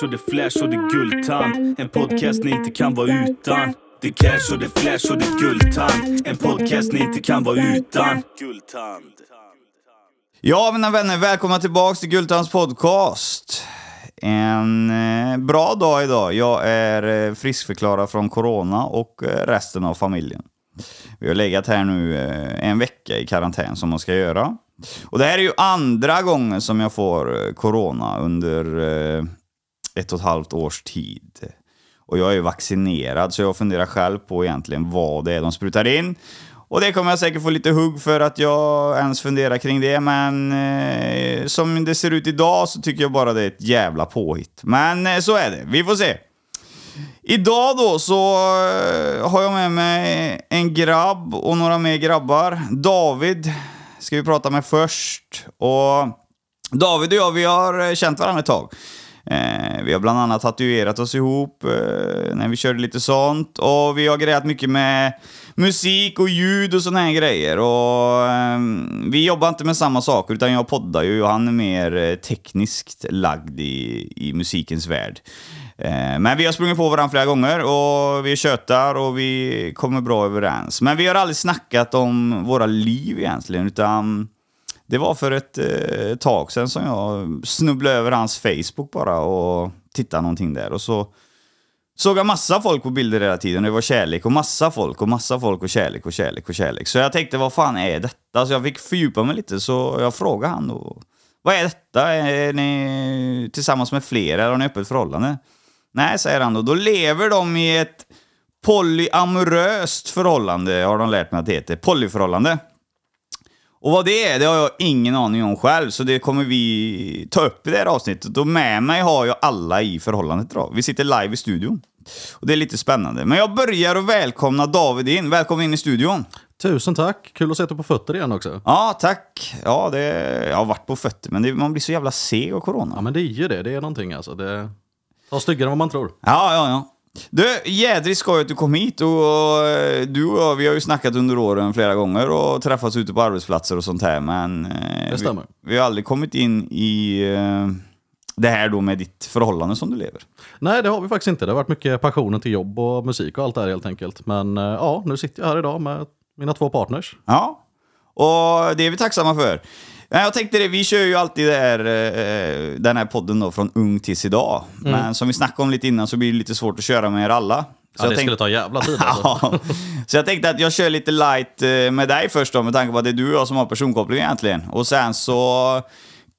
cash och det flash och det guldtand. En podcast ni inte kan vara utan. Det cash och det flash och det guldtand. En podcast ni inte kan vara utan. Guldtand. Ja, mina vänner, välkomna tillbaks till Guldtands podcast. En eh, bra dag idag. Jag är eh, friskförklarad från corona och eh, resten av familjen. Vi har legat här nu eh, en vecka i karantän som man ska göra. Och det här är ju andra gången som jag får eh, corona under eh, ett och ett halvt års tid. Och jag är ju vaccinerad, så jag funderar själv på egentligen vad det är de sprutar in. Och det kommer jag säkert få lite hugg för att jag ens funderar kring det, men eh, som det ser ut idag så tycker jag bara det är ett jävla påhitt. Men eh, så är det, vi får se. Idag då så eh, har jag med mig en grabb och några mer grabbar. David ska vi prata med först. Och David och jag, vi har eh, känt varandra ett tag. Eh, vi har bland annat tatuerat oss ihop eh, när vi körde lite sånt. Och vi har grejat mycket med musik och ljud och såna här grejer. Och eh, vi jobbar inte med samma saker, utan jag poddar ju och han är mer eh, tekniskt lagd i, i musikens värld. Eh, Men vi har sprungit på varandra flera gånger och vi tjötar och vi kommer bra överens. Men vi har aldrig snackat om våra liv egentligen, utan det var för ett eh, tag sedan som jag snubblade över hans Facebook bara och tittade någonting där. Och så såg jag massa folk på bilder hela tiden. Det var kärlek och massa folk och massa folk och kärlek och kärlek och kärlek. Så jag tänkte, vad fan är detta? Så jag fick fördjupa mig lite, så jag frågade han då. Vad är detta? Är ni tillsammans med flera eller har ni öppet förhållande? Nej, säger han då. Då lever de i ett polyamoröst förhållande, har de lärt mig att det heter. Polyförhållande. Och vad det är, det har jag ingen aning om själv, så det kommer vi ta upp i det här avsnittet. Och med mig har jag alla i förhållandet idag. Vi sitter live i studion. Och det är lite spännande. Men jag börjar att välkomna David in. Välkommen in i studion. Tusen tack! Kul att se dig på fötter igen också. Ja, tack. Ja, det, jag har varit på fötter, men det, man blir så jävla seg av corona. Ja men det är ju det, det är någonting alltså. Det tar styggare än vad man tror. Ja, ja, ja. Du, jädrigt skoj att du kom hit och eh, du och jag, vi har ju snackat under åren flera gånger och träffats ute på arbetsplatser och sånt här, men... eh, Det stämmer. Vi, vi har aldrig kommit in i eh, det här då med ditt förhållande som du lever. Nej det har vi faktiskt inte. Det har varit mycket passionen till jobb och musik och allt det här helt enkelt. Men eh, ja, nu sitter jag här idag med mina två partners. Ja, och det är vi tacksamma för. Nej, Jag tänkte det, vi kör ju alltid det här, eh, den här podden då från ung tills idag. Men som vi snackade om lite innan så blir det lite svårt att köra med er alla. Så Ja, det jag skulle ta jävla tid alltså. Ja, så jag tänkte att jag kör lite light eh, med dig först då, med tanke på att det är du och jag som har personkoppling egentligen. Och sen så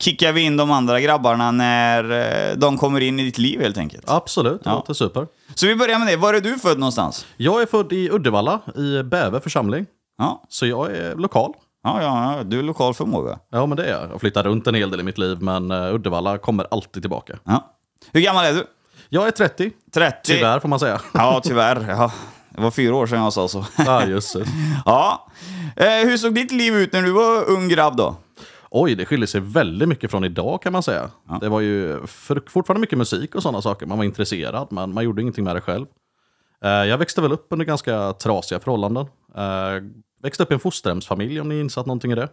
kickar vi in de andra grabbarna när eh, de kommer in i ditt liv helt enkelt. Absolut, det Ja. låter super. Så vi börjar med det. Var är du född någonstans? Jag är född i Uddevalla i Bäve församling. Ja, Så jag är lokal. Ja, ja, ja. du är lokal förmåga. Ja men det är jag. Jag har flyttat runt en hel del i mitt liv men eh, Uddevalla kommer alltid tillbaka. Ja. Hur gammal är du? Jag är 30, 30? tyvärr får man säga. Ja, tyvärr. Ja. Det var fyra år sedan jag sa så. Ja, just det. Ja. Eh, hur såg ditt liv ut när du var ung grabb då? Oj, det skiljer sig väldigt mycket från idag kan man säga. Det var ju för, fortfarande mycket musik och sådana saker. Man var intresserad, men man gjorde ingenting med det själv. Eh, jag växte väl upp under ganska trasiga förhållanden. Eh, växte upp i en fosterhemsfamilj om ni insatt någonting i det.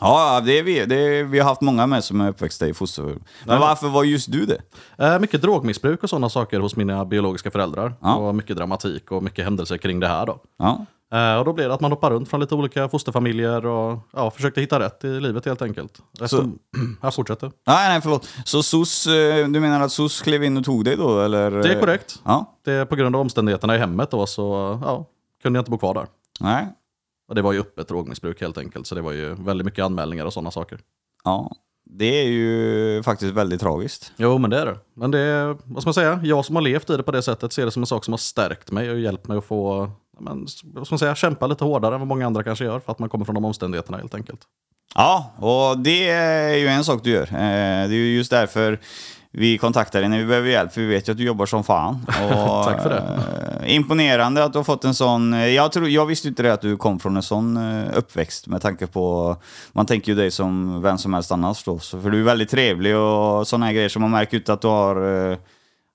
Ja, det är vi. Det är, vi har haft många med som är uppväxta i fosterhem. Men varför var just du det? Eh, mycket drogmissbruk och sådana saker hos mina biologiska föräldrar. Ja. Och mycket dramatik och mycket händelser kring det här då. Ja. Eh, och då blev det att man hoppar runt från lite olika fosterfamiljer och ja, försökte hitta rätt i livet helt enkelt. Resten, jag fortsätter. Nej, nej, förlåt. Så SOS, eh, du menar att SOS klev in och tog dig då, eller? Det är korrekt. Ja. Det är på grund av omständigheterna i hemmet då så ja, kunde jag inte bo kvar där. Nej. Och det var ju öppet drogmissbruk helt enkelt, så det var ju väldigt mycket anmälningar och sådana saker. Ja. Det är ju faktiskt väldigt tragiskt. Jo, men det är det. Men det är, vad ska man säga, jag som har levt i det på det sättet ser det som en sak som har stärkt mig och hjälpt mig att få, men, vad ska man säga, kämpa lite hårdare än vad många andra kanske gör för att man kommer från de omständigheterna helt enkelt. Ja, och det är ju en sak du gör. Eh, Det är ju just därför vi kontaktar dig när vi behöver hjälp, för vi vet ju att du jobbar som fan. Och, Tack för det. eh, Imponerande att du har fått en sån... eh, Jag, tror, jag visste inte det att du kom från en sån eh, uppväxt med tanke på... Man tänker ju dig som vem som helst annars då. Så, för du är väldigt trevlig och såna här grejer som man märker ut att du har eh,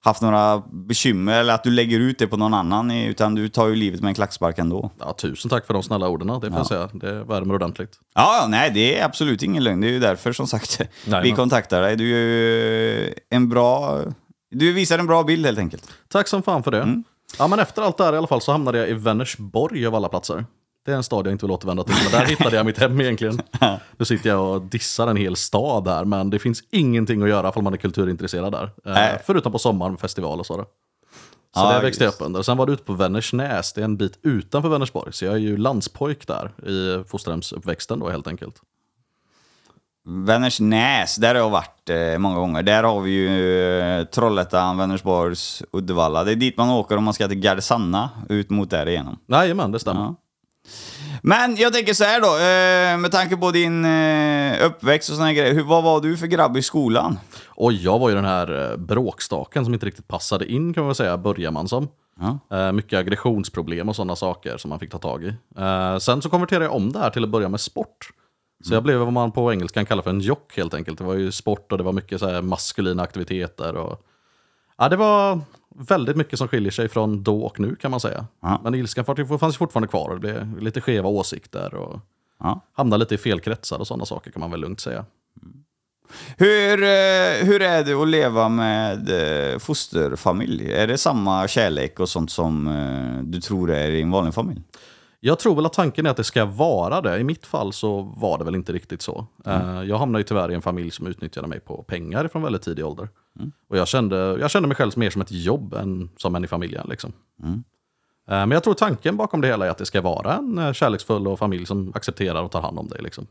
haft några bekymmer eller att du lägger ut det på någon annan, utan du tar ju livet med en klackspark ändå. Ja, tusen tack för de snälla orden, det får jag säga. Det värmer ordentligt. Ja, ja, nej, det är absolut ingen lögn. Det är ju därför som sagt vi Jajamän. kontaktar dig. Du är en bra Du visar en bra bild helt enkelt. Tack som fan för det. Mm. Ja, men efter allt det här i alla fall så hamnade jag i Vänersborg av alla platser. Det är en stad jag inte vill återvända till, men där hittade jag mitt hem egentligen. Nu sitter jag och dissar en hel stad här, men det finns ingenting att göra om man är kulturintresserad där. Eh, Nej. förutom på sommaren festival och så. Då. Så Ja, det växte jag upp under. Sen var det ute på Vänersnäs, det är en bit utanför Vänersborg. Så jag är ju landspojk där i fosterhemsuppväxten då helt enkelt. Vänersnäs, där har jag varit eh, många gånger. Där har vi ju eh, Trollhättan, Vänersborgs, Uddevalla. Det är dit man åker om man ska till Gardsanna, ut mot där igenom. Jajamän, det stämmer. Ja. Men jag tänker så här då, eh, med tanke på din eh, uppväxt och såna grejer. Vad var du för grabb i skolan? Och jag var ju den här eh, bråkstaken som inte riktigt passade in kan man väl säga, börjar man som. Ja. Mycket aggressionsproblem och sådana saker som man fick ta tag i. Sen så konverterade jag om det här till att börja med sport. Så jag blev vad man på engelska kallar för en jock helt enkelt. Det var ju sport och det var mycket så maskulina aktiviteter. Och... Ja, det var väldigt mycket som skiljer sig från då och nu kan man säga. Ja. Men ilskan fanns fortfarande kvar och det blev lite skeva åsikter. Och Ja. hamnade lite i fel kretsar och sådana saker kan man väl lugnt säga. Hur, eh, hur är det att leva med eh, fosterfamilj? Är det samma kärlek och sånt som eh, du tror är i en vanlig familj? Jag tror väl att tanken är att det ska vara det. I mitt fall så var det väl inte riktigt så. Eh, Jag hamnade ju tyvärr i en familj som utnyttjade mig på pengar från väldigt tidig ålder. Och jag kände, jag kände mig själv mer som ett jobb än som en i familjen. Liksom. Eh, Men jag tror tanken bakom det hela är att det ska vara en eh, kärleksfull och familj som accepterar och tar hand om dig. Liksom.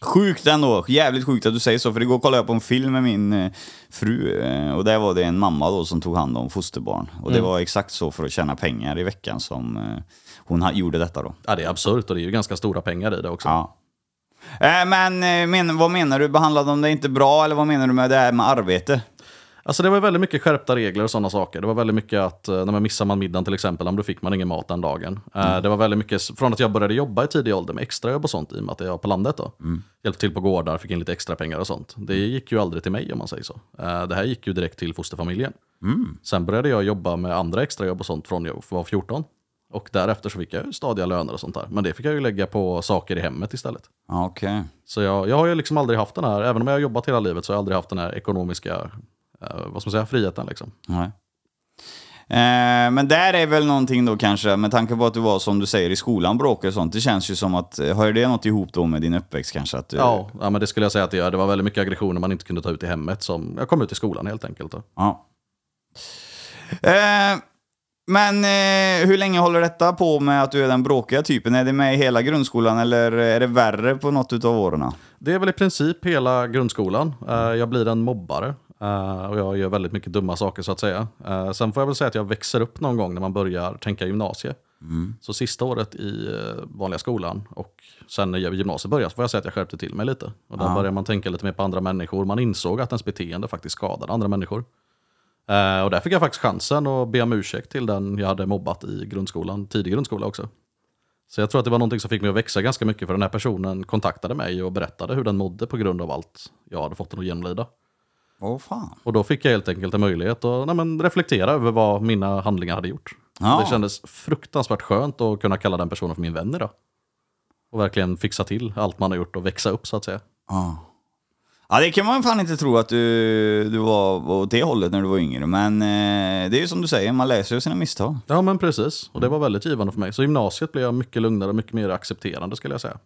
Sjukt ändå, jävligt sjukt att du säger så, för igår kollade jag på en film med min eh, fru eh, och där var det en mamma då som tog hand om fosterbarn. Och det var exakt så för att tjäna pengar i veckan som eh, hon gjorde detta då. Ja, det är absurt och det är ju ganska stora pengar i det också. Ja. Eh, men eh, men vad menar du, behandlade de dig inte bra eller vad menar du med det här med arbete? Alltså det var väldigt mycket skärpta regler och sådana saker. Det var väldigt mycket att eh, när man missade man middagen till exempel, då fick man ingen mat den dagen. Eh, Det var väldigt mycket, från att jag började jobba i tidig ålder med extrajobb och sånt i och med att jag var på landet då. Hjälpte till på gårdar, fick in lite extra pengar och sånt. Det gick ju aldrig till mig om man säger så. Det här gick ju direkt till fosterfamiljen. Sen började jag jobba med andra extrajobb och sånt från jag var 14. Och därefter så fick jag stadiga löner och sånt där. Men det fick jag ju lägga på saker i hemmet istället. Okej. Så jag, jag har ju liksom aldrig haft den här, även om jag har jobbat hela livet så har jag aldrig haft den här ekonomiska, eh, vad ska man säga, friheten liksom. Nej. Eh, men där är väl någonting då kanske, med tanke på att du var som du säger i skolan bråkade och sånt. Det känns ju som att, eh, har det något ihop då med din uppväxt kanske? Att du, Ja, ja, men det skulle jag säga att det gör. Det var väldigt mycket aggressioner man inte kunde ta ut i hemmet. Som, jag kom ut i skolan helt enkelt. Då. Ja. Eh, men eh, hur länge håller detta på med att du är den bråkiga typen? Är det med i hela grundskolan eller är det värre på något utav åren? Det är väl i princip hela grundskolan. Eh, jag blir en mobbare. eh, och jag gör väldigt mycket dumma saker så att säga. Eh, sen får jag väl säga att jag växer upp någon gång när man börjar tänka gymnasie. Så sista året i eh, vanliga skolan och sen när gymnasiet började så får jag säga att jag skärpte till mig lite. Och där började man tänka lite mer på andra människor. Man insåg att ens beteende faktiskt skadade andra människor. Eh, och där fick jag faktiskt chansen att be om ursäkt till den jag hade mobbat i grundskolan, tidig grundskola också. Så jag tror att det var någonting som fick mig att växa ganska mycket för den här personen kontaktade mig och berättade hur den mådde på grund av allt jag hade fått den att genomlida. Åh fan. Och då fick jag helt enkelt en möjlighet att nej, men, reflektera över vad mina handlingar hade gjort. Ja. Det kändes fruktansvärt skönt att kunna kalla den personen för min vän idag. Och verkligen fixa till allt man har gjort och växa upp så att säga. Ja. Ja, det kan man fan inte tro att du, du var åt det hållet när du var yngre. Men eh, det är ju som du säger, man läser ju sina misstag. Ja men precis, och det var väldigt givande för mig. Så gymnasiet blev jag mycket lugnare och mycket mer accepterande skulle jag säga.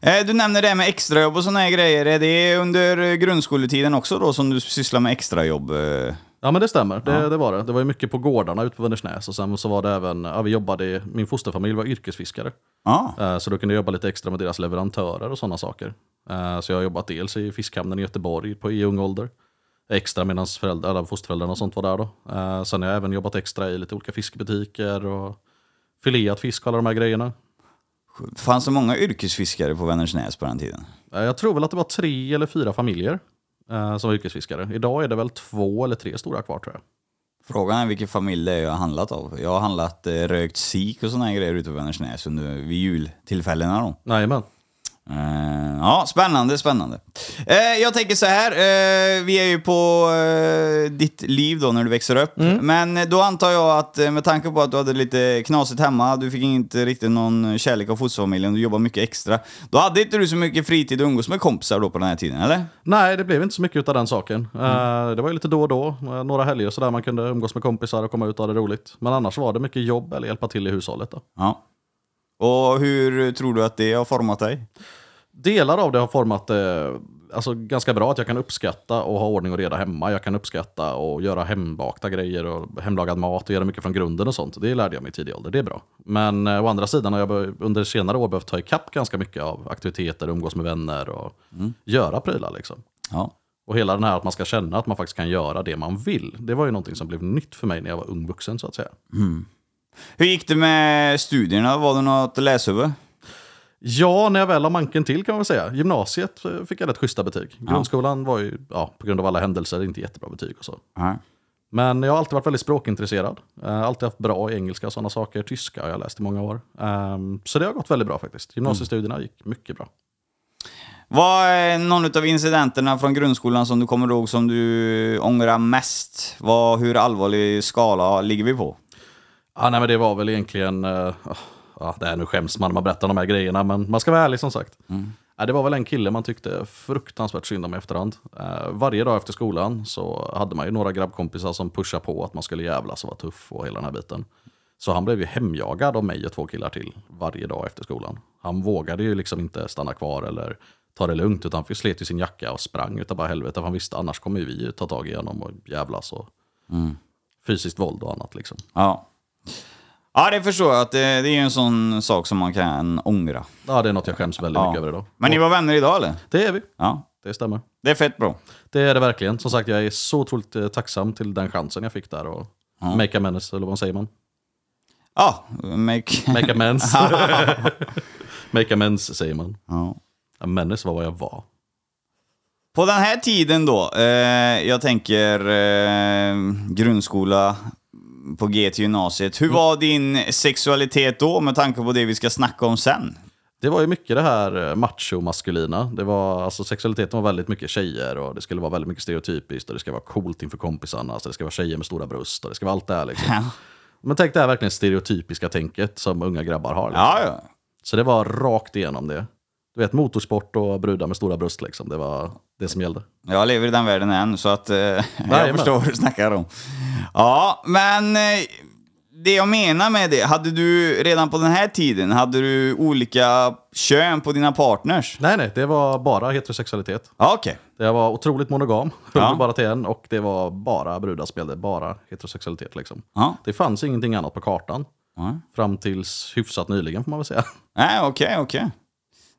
Eh, du nämner det med extrajobb och här grejer. Är det under grundskoletiden också då som du sysslar med extrajobb? eh? Ja men det stämmer, det, det var det. Det var ju mycket på gårdarna ute på Vänersnäs och sen så var det även, ja vi jobbade, min fosterfamilj var yrkesfiskare. Ja. Eh, Så då kunde jag jobba lite extra med deras leverantörer och sådana saker. Eh, Så jag har jobbat dels i fiskhamnen i Göteborg på, i ung ålder. Extra medan föräldrar, fosterföräldrarna och sånt var där då. Eh, Sen har jag även jobbat extra i lite olika fiskbutiker och fileat fisk och alla de här grejerna. Fanns det många yrkesfiskare på Vänersnäs på den tiden? Jag tror väl att det var tre eller fyra familjer eh, som yrkesfiskare. Idag är det väl två eller tre stora kvar tror jag. Frågan är vilken familj det är jag har handlat av. Jag har handlat eh, rökt sik och här grejer ute på Vänersnäs under, vid jultillfällena då. Jajamän. Eh, ja, spännande, spännande. Eh, jag tänker så här, eh, vi är ju på ditt liv då när du växer upp. Men då antar jag att med tanke på att du hade lite knasigt hemma, du fick inte riktigt någon kärlek av fosterfamiljen, du jobbade mycket extra. Då hade inte du så mycket fritid att umgås med kompisar då på den här tiden, eller? Nej, det blev inte så mycket av den saken. Eh, det var ju lite då och då, några helger sådär man kunde umgås med kompisar och komma ut och ha det roligt. Men annars var det mycket jobb eller hjälpa till i hushållet. Då. Ja. Och hur tror du att det har format dig? Delar av det har format det alltså, ganska bra, att jag kan uppskatta och ha ordning och reda hemma. Jag kan uppskatta och göra hembakta grejer och hemlagad mat och göra mycket från grunden och sånt. Det lärde jag mig i tidig ålder, det är bra. Men eh, å andra sidan har jag under senare år behövt ta ikapp ganska mycket av aktiviteter, umgås med vänner och göra prylar liksom. Ja. Och hela den här att man ska känna att man faktiskt kan göra det man vill. Det var ju någonting som blev nytt för mig när jag var ung vuxen så att säga. Hur gick det med studierna? Var det något läshuvud? Ja, när jag väl har manken till kan man väl säga. Gymnasiet eh, fick jag rätt schyssta betyg. Grundskolan var ju, ja, på grund av alla händelser, inte jättebra betyg och så. Nej. Men jag har alltid varit väldigt språkintresserad. Uh, alltid haft bra i engelska och sådana saker. Tyska har jag läst i många år. Ehm, så det har gått väldigt bra faktiskt. Gymnasiestudierna gick mycket bra. Vad är någon av incidenterna från grundskolan som du kommer ihåg som du ångrar mest? Vad, hur allvarlig skala ligger vi på? Ja, nej, men det var väl egentligen... eh, ja, det är nu skäms man när man berättar de här grejerna, men man ska vara ärlig som sagt. Ja, det var väl en kille man tyckte fruktansvärt synd om i efterhand. Eh, varje dag efter skolan så hade man ju några grabbkompisar som pushade på att man skulle jävlas och vara tuff och hela den här biten. Så han blev ju hemjagad av mig och två killar till varje dag efter skolan. Han vågade ju liksom inte stanna kvar eller ta det lugnt utan slet ju sin jacka och sprang utav bara helvete. För han visste annars kommer ju vi ta tag i honom och jävlas och fysiskt våld och annat liksom. Ja. Ja, det förstår jag. Att det, det är ju en sån sak som man kan ångra. Ja, det är något jag skäms väldigt mycket över idag. Men ni var vänner idag eller? Det är vi. Ja. Det stämmer. Det är fett bra. Det är det verkligen. Som sagt, jag är så otroligt eh, tacksam till den chansen jag fick där. Och Make amends, eller vad säger man? Ja, make... Make amends. Make amends säger man. ja. Ja, menace var vad jag var. På den här tiden då, eh, jag tänker eh, grundskola på G till gymnasiet. Hur var din sexualitet då med tanke på det vi ska snacka om sen? Det var ju mycket det här eh, macho-maskulina. Det var, alltså, sexualiteten var väldigt mycket tjejer och det skulle vara väldigt mycket stereotypiskt och det ska vara coolt inför kompisarna. Alltså, det ska vara tjejer med stora bröst och det ska vara allt det här. Liksom. Ja, Men tänk det här verkligen stereotypiska tänket som unga grabbar har. Liksom. ja. ja. Så det var rakt igenom det. Du vet, motorsport och brudar med stora bröst, liksom. det var det som gällde. Jag lever i den världen än, så att eh, jag Jajamän. förstår vad du snackar om. Ja, men eh, det jag menar med det, hade du redan på den här tiden, hade du olika kön på dina partners? Nej, nej, det var bara heterosexualitet. Ja, okej. Jag var otroligt monogam, höll Ja. bara till en och det var bara brudar spelade, bara heterosexualitet. Liksom. Ja. Det fanns ingenting annat på kartan. Ja. Fram tills hyfsat nyligen får man väl säga. Nej, okej, okej.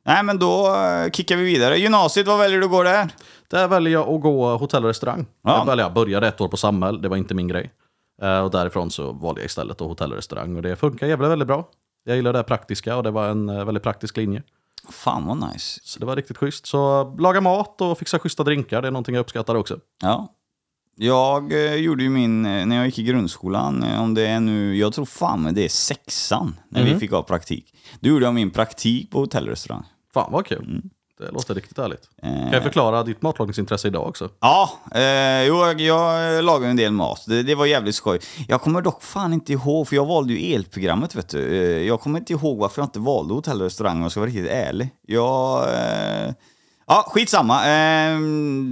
Nej, men då eh, kickar vi vidare. Gymnasiet, vad väljer du att gå där? Där väljer jag att gå hotell och restaurang. Ja. Väljer, jag började ett år på Samhäll, det var inte min grej. Eh, och därifrån så valde jag istället hotell och restaurang och det funkar jävligt väldigt bra. Jag gillar det praktiska och det var en eh, väldigt praktisk linje. Fan vad nice. Så det var riktigt schysst. Så laga mat och fixa schyssta drinkar, det är någonting jag uppskattar också. Ja. Jag eh, gjorde ju min, när jag gick i grundskolan, om det är nu, jag tror fan det är sexan, när vi fick ha praktik. Då gjorde jag min praktik på hotellrestaurang. Fan vad kul. Mm. Det låter riktigt härligt. Eh. Kan jag förklara ditt matlagningsintresse idag också? Ja, eh, jo, jag, jag lagade en del mat. Det, det var jävligt skoj. Jag kommer dock fan inte ihåg, för jag valde ju elprogrammet vet du. Eh, jag kommer inte ihåg varför jag inte valde hotell och restaurang om jag ska vara riktigt ärlig. Jag... Eh, ja, skitsamma. Eh,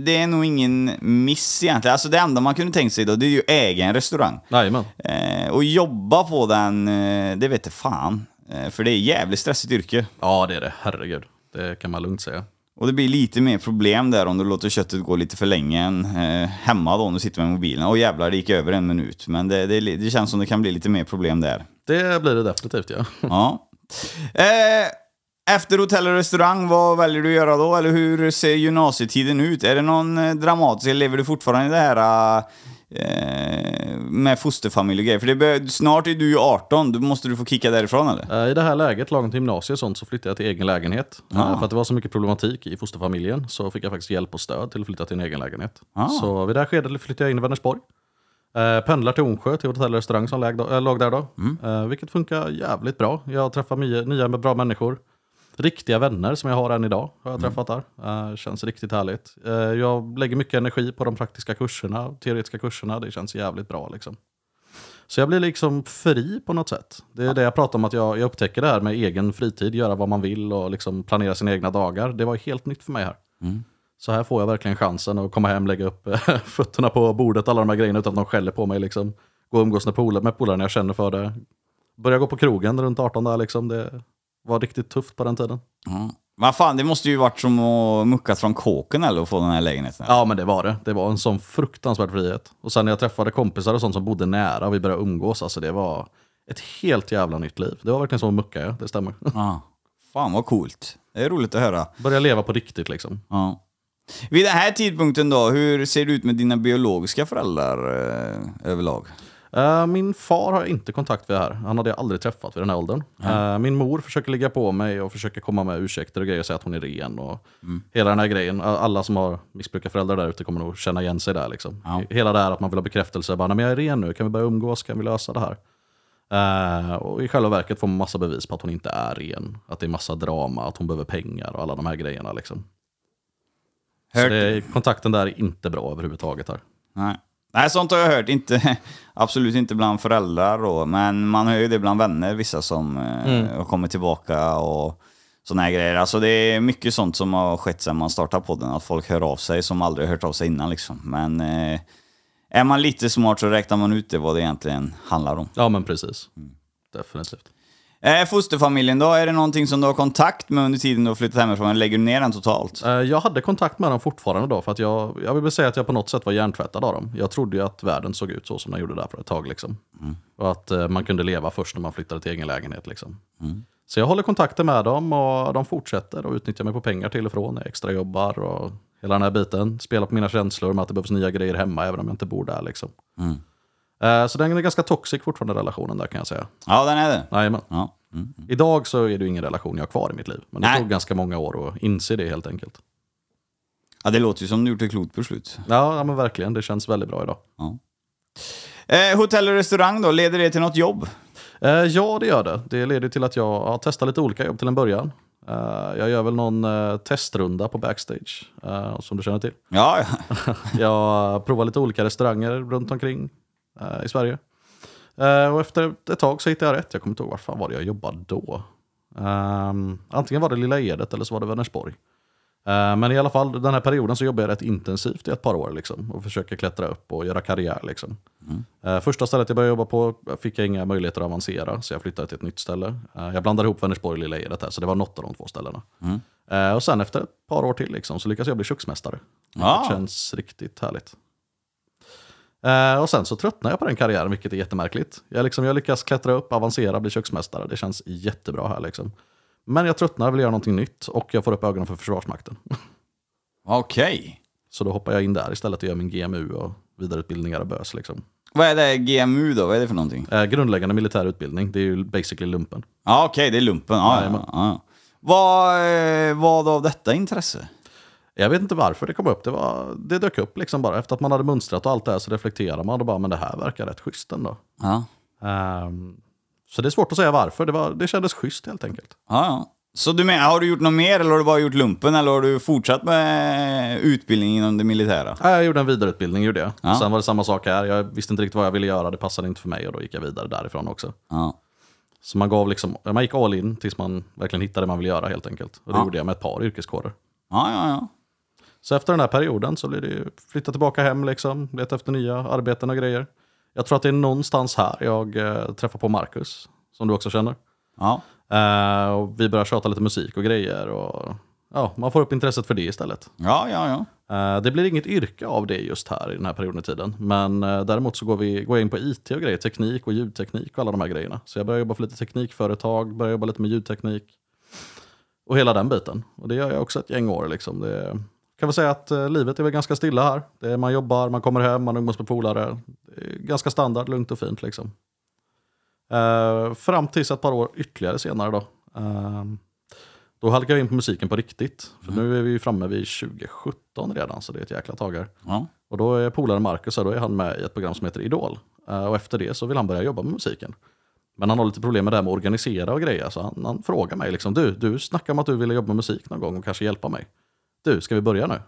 det är nog ingen miss egentligen. Alltså det enda man kunde tänkt sig då, det är ju äga en restaurang. Jajamän. Eh, och jobba på den, eh, det vet jag fan. Eh, för det är jävligt stressigt yrke. Ja, det är det. Herregud. Det kan man lugnt säga. Och det blir lite mer problem där om du låter köttet gå lite för länge än eh, hemma då om du sitter med mobilen. Och jävlar, det gick över en minut. Men det, det, det känns som det kan bli lite mer problem där. Det blir det definitivt, ja. Ja. Eh, efter hotell och restaurang, vad väljer du att göra då? Eller hur ser gymnasietiden ut? Är det någon eh, dramatisk, eller lever du fortfarande i det här eh, med fosterfamilj och grejer? För det bör, snart är du ju 18, då måste du få kicka därifrån eller? Eh, I det här läget, lagom till gymnasiet och sånt, så flyttade jag till egen lägenhet. Eh, Ah. För att det var så mycket problematik i fosterfamiljen så fick jag faktiskt hjälp och stöd till att flytta till en egen lägenhet. Ah. Så vid det här skedet flyttade jag in i Vänersborg. Eh, pendlar till Onsjö, till hotell och restaurang som äh, lag där då. Mm. Eh, vilket funkar jävligt bra. Jag träffar nya, nya med bra människor. Riktiga vänner som jag har än idag. Har jag träffat där. Eh, känns riktigt härligt. Eh, jag lägger mycket energi på de praktiska kurserna, teoretiska kurserna. Det känns jävligt bra. Liksom. Så jag blir liksom fri på något sätt. Det är det jag pratar om, att jag, jag upptäcker det här med egen fritid, göra vad man vill och liksom planera sina egna dagar. Det var helt nytt för mig här. Så här får jag verkligen chansen att komma hem, lägga upp eh, fötterna på bordet, alla de här grejerna utan att någon skäller på mig. Liksom. Gå och umgås med polare när jag känner för det. Börja gå på krogen runt 18 där liksom. Det var riktigt tufft på den tiden. Ja. Vad fan, det måste ju varit som att muckat från kåken eller att få den här lägenheten. Ja men det var det. Det var en sån fruktansvärd frihet. Och sen när jag träffade kompisar och sånt som bodde nära och vi började umgås, alltså det var ett helt jävla nytt liv. Det var verkligen som att mucka, ja. det stämmer. Ja. Fan vad coolt. Det är roligt att höra. Börja leva på riktigt liksom. Ja. Vid den här tidpunkten då, hur ser det ut med dina biologiska föräldrar eh, överlag? Eh, min far har jag inte kontakt med här. Han hade jag aldrig träffat vid den här åldern. Eh, min mor försöker ligga på mig och försöker komma med ursäkter och grejer och säga att hon är ren. Och Hela den här grejen. Alla som har missbrukarföräldrar där ute kommer nog känna igen sig där. Liksom. Ja. Hela det här att man vill ha bekräftelse. Bara, "Nej, men jag är ren nu, kan vi börja umgås? Kan vi lösa det här? Eh, och I själva verket får man massa bevis på att hon inte är ren. Att det är massa drama, att hon behöver pengar och alla de här grejerna. Liksom. Så det, kontakten där är inte bra överhuvudtaget. här. Nej. Nej, sånt har jag hört. Inte, absolut inte bland föräldrar då, men man hör ju det bland vänner, vissa som eh, har kommit tillbaka och såna här grejer. Alltså det är mycket sånt som har skett sedan man startade podden, att folk hör av sig som aldrig hört av sig innan liksom. Men eh, är man lite smart så räknar man ut det vad det egentligen handlar om. Ja men precis. Definitivt. Eh, fosterfamiljen då, är det någonting som du har kontakt med under tiden du har flyttat hemifrån, eller lägger du ner den totalt? Eh, Jag hade kontakt med dem fortfarande då, för att jag, jag vill väl säga att jag på något sätt var hjärntvättad av dem. Jag trodde ju att världen såg ut så som den gjorde där för ett tag. Liksom. Och att eh, man kunde leva först när man flyttade till egen lägenhet. Liksom. Så jag håller kontakten med dem och de fortsätter och utnyttjar mig på pengar till och från. Jag extrajobbar och hela den här biten. Spelar på mina känslor med att det behövs nya grejer hemma även om jag inte bor där. Liksom. Eh, Så den är ganska toxic fortfarande relationen där kan jag säga. Ja, den är det. Jajamän. Ja. Mm. Idag så är det ju ingen relation jag har kvar i mitt liv. Men det Nej. tog ganska många år att inse det helt enkelt. ja, det låter ju som du gjort ett klokt beslut. Ja, ja men verkligen. Det känns väldigt bra idag. Ja. Eh, hotell och restaurang då, leder det till något jobb? Eh, ja, det gör det. Det leder till att jag har testat lite olika jobb till en början. Eh, jag gör väl någon eh, testrunda på backstage, eh, som du känner till. Ja, ja. Jag provar lite olika restauranger runt omkring eh, i Sverige. Eh, och efter ett tag så hittade jag rätt. Jag kommer inte ihåg var fan var det jag jobbade då. Ehm, antingen var det Lilla Edet eller så var det Vänersborg. Eh, men i alla fall, den här perioden så jobbar jag rätt intensivt i ett par år liksom, och försöker klättra upp och göra karriär. Liksom. Eh, första stället jag började jobba på fick jag inga möjligheter att avancera, så jag flyttade till ett nytt ställe. Eh, jag blandade ihop Vänersborg och Lilla Edet här, så det var något av de två ställena. Eh, och sen efter ett par år till liksom, så lyckades jag bli köksmästare. Ah. Det känns riktigt härligt. Eh, och sen så tröttnade jag på den karriären, vilket är jättemärkligt. Jag, liksom, jag lyckas klättra upp, avancera, bli köksmästare. Det känns jättebra här. Liksom. Men jag tröttnar, vill göra någonting nytt och jag får upp ögonen för Försvarsmakten. Okej. Så då hoppar jag in där istället och gör min GMU och vidareutbildningar och bös. Liksom. Vad är det GMU då? Vad är det för någonting? Eh, grundläggande militär utbildning, det är ju basically lumpen. Ja, okej, det är lumpen. Ja, Jajamän. ja, ja. Vad, eh, vad av detta intresse? Jag vet inte varför det kom upp, det, var, det dök upp liksom bara. Efter att man hade mönstrat och allt det här så reflekterar man och bara, men det här verkar rätt schysst ändå. Ja. Ehm, så det är svårt att säga varför, det, var, det kändes schysst helt enkelt. Ja, ja. Så du menar, har du gjort något mer eller har du bara gjort lumpen eller har du fortsatt med utbildning inom det militära? Ja, Jag gjorde en vidareutbildning, gjorde jag. Ja. Sen var det samma sak här. Jag visste inte riktigt vad jag ville göra, det passade inte för mig och då gick jag vidare därifrån också. Ja. Så man, gav liksom, man gick all in tills man verkligen hittade det man ville göra helt enkelt. Och det Ja. gjorde jag med ett par yrkeskårer. Ja, ja, ja. Så efter den här perioden så blir det ju flytta tillbaka hem, liksom, leta efter nya arbeten och grejer. Jag tror att det är någonstans här jag eh, träffar på Marcus, som du också känner. Ja. Eh, och vi börjar tjata lite musik och grejer. Och, ja, man får upp intresset för det istället. Ja, ja, ja. Eh, Det blir inget yrke av det just här i den här perioden i tiden. Men eh, däremot så går, vi, går jag in på IT och grejer, teknik och ljudteknik och alla de här grejerna. Så jag börjar jobba för lite teknikföretag, börjar jobba lite med ljudteknik. Och hela den biten. Och det gör jag också ett gäng år. Liksom. Det, kan väl säga att eh, livet är väl ganska stilla här. Det är, man jobbar, man kommer hem, man umgås med polare. Ganska standard, lugnt och fint liksom. Eh, fram tills ett par år ytterligare senare då. Eh, då halkar jag in på musiken på riktigt. För nu är vi ju framme vid 2017 redan, så det är ett jäkla tag här. ja. Och då är polaren Marcus här, då är han med i ett program som heter Idol. Eh, och efter det så vill han börja jobba med musiken. Men han har lite problem med det här med att organisera och grejer. Så han, han frågar mig liksom, du, du snackar om att du ville jobba med musik någon gång och kanske hjälpa mig. Du, ska vi börja nu?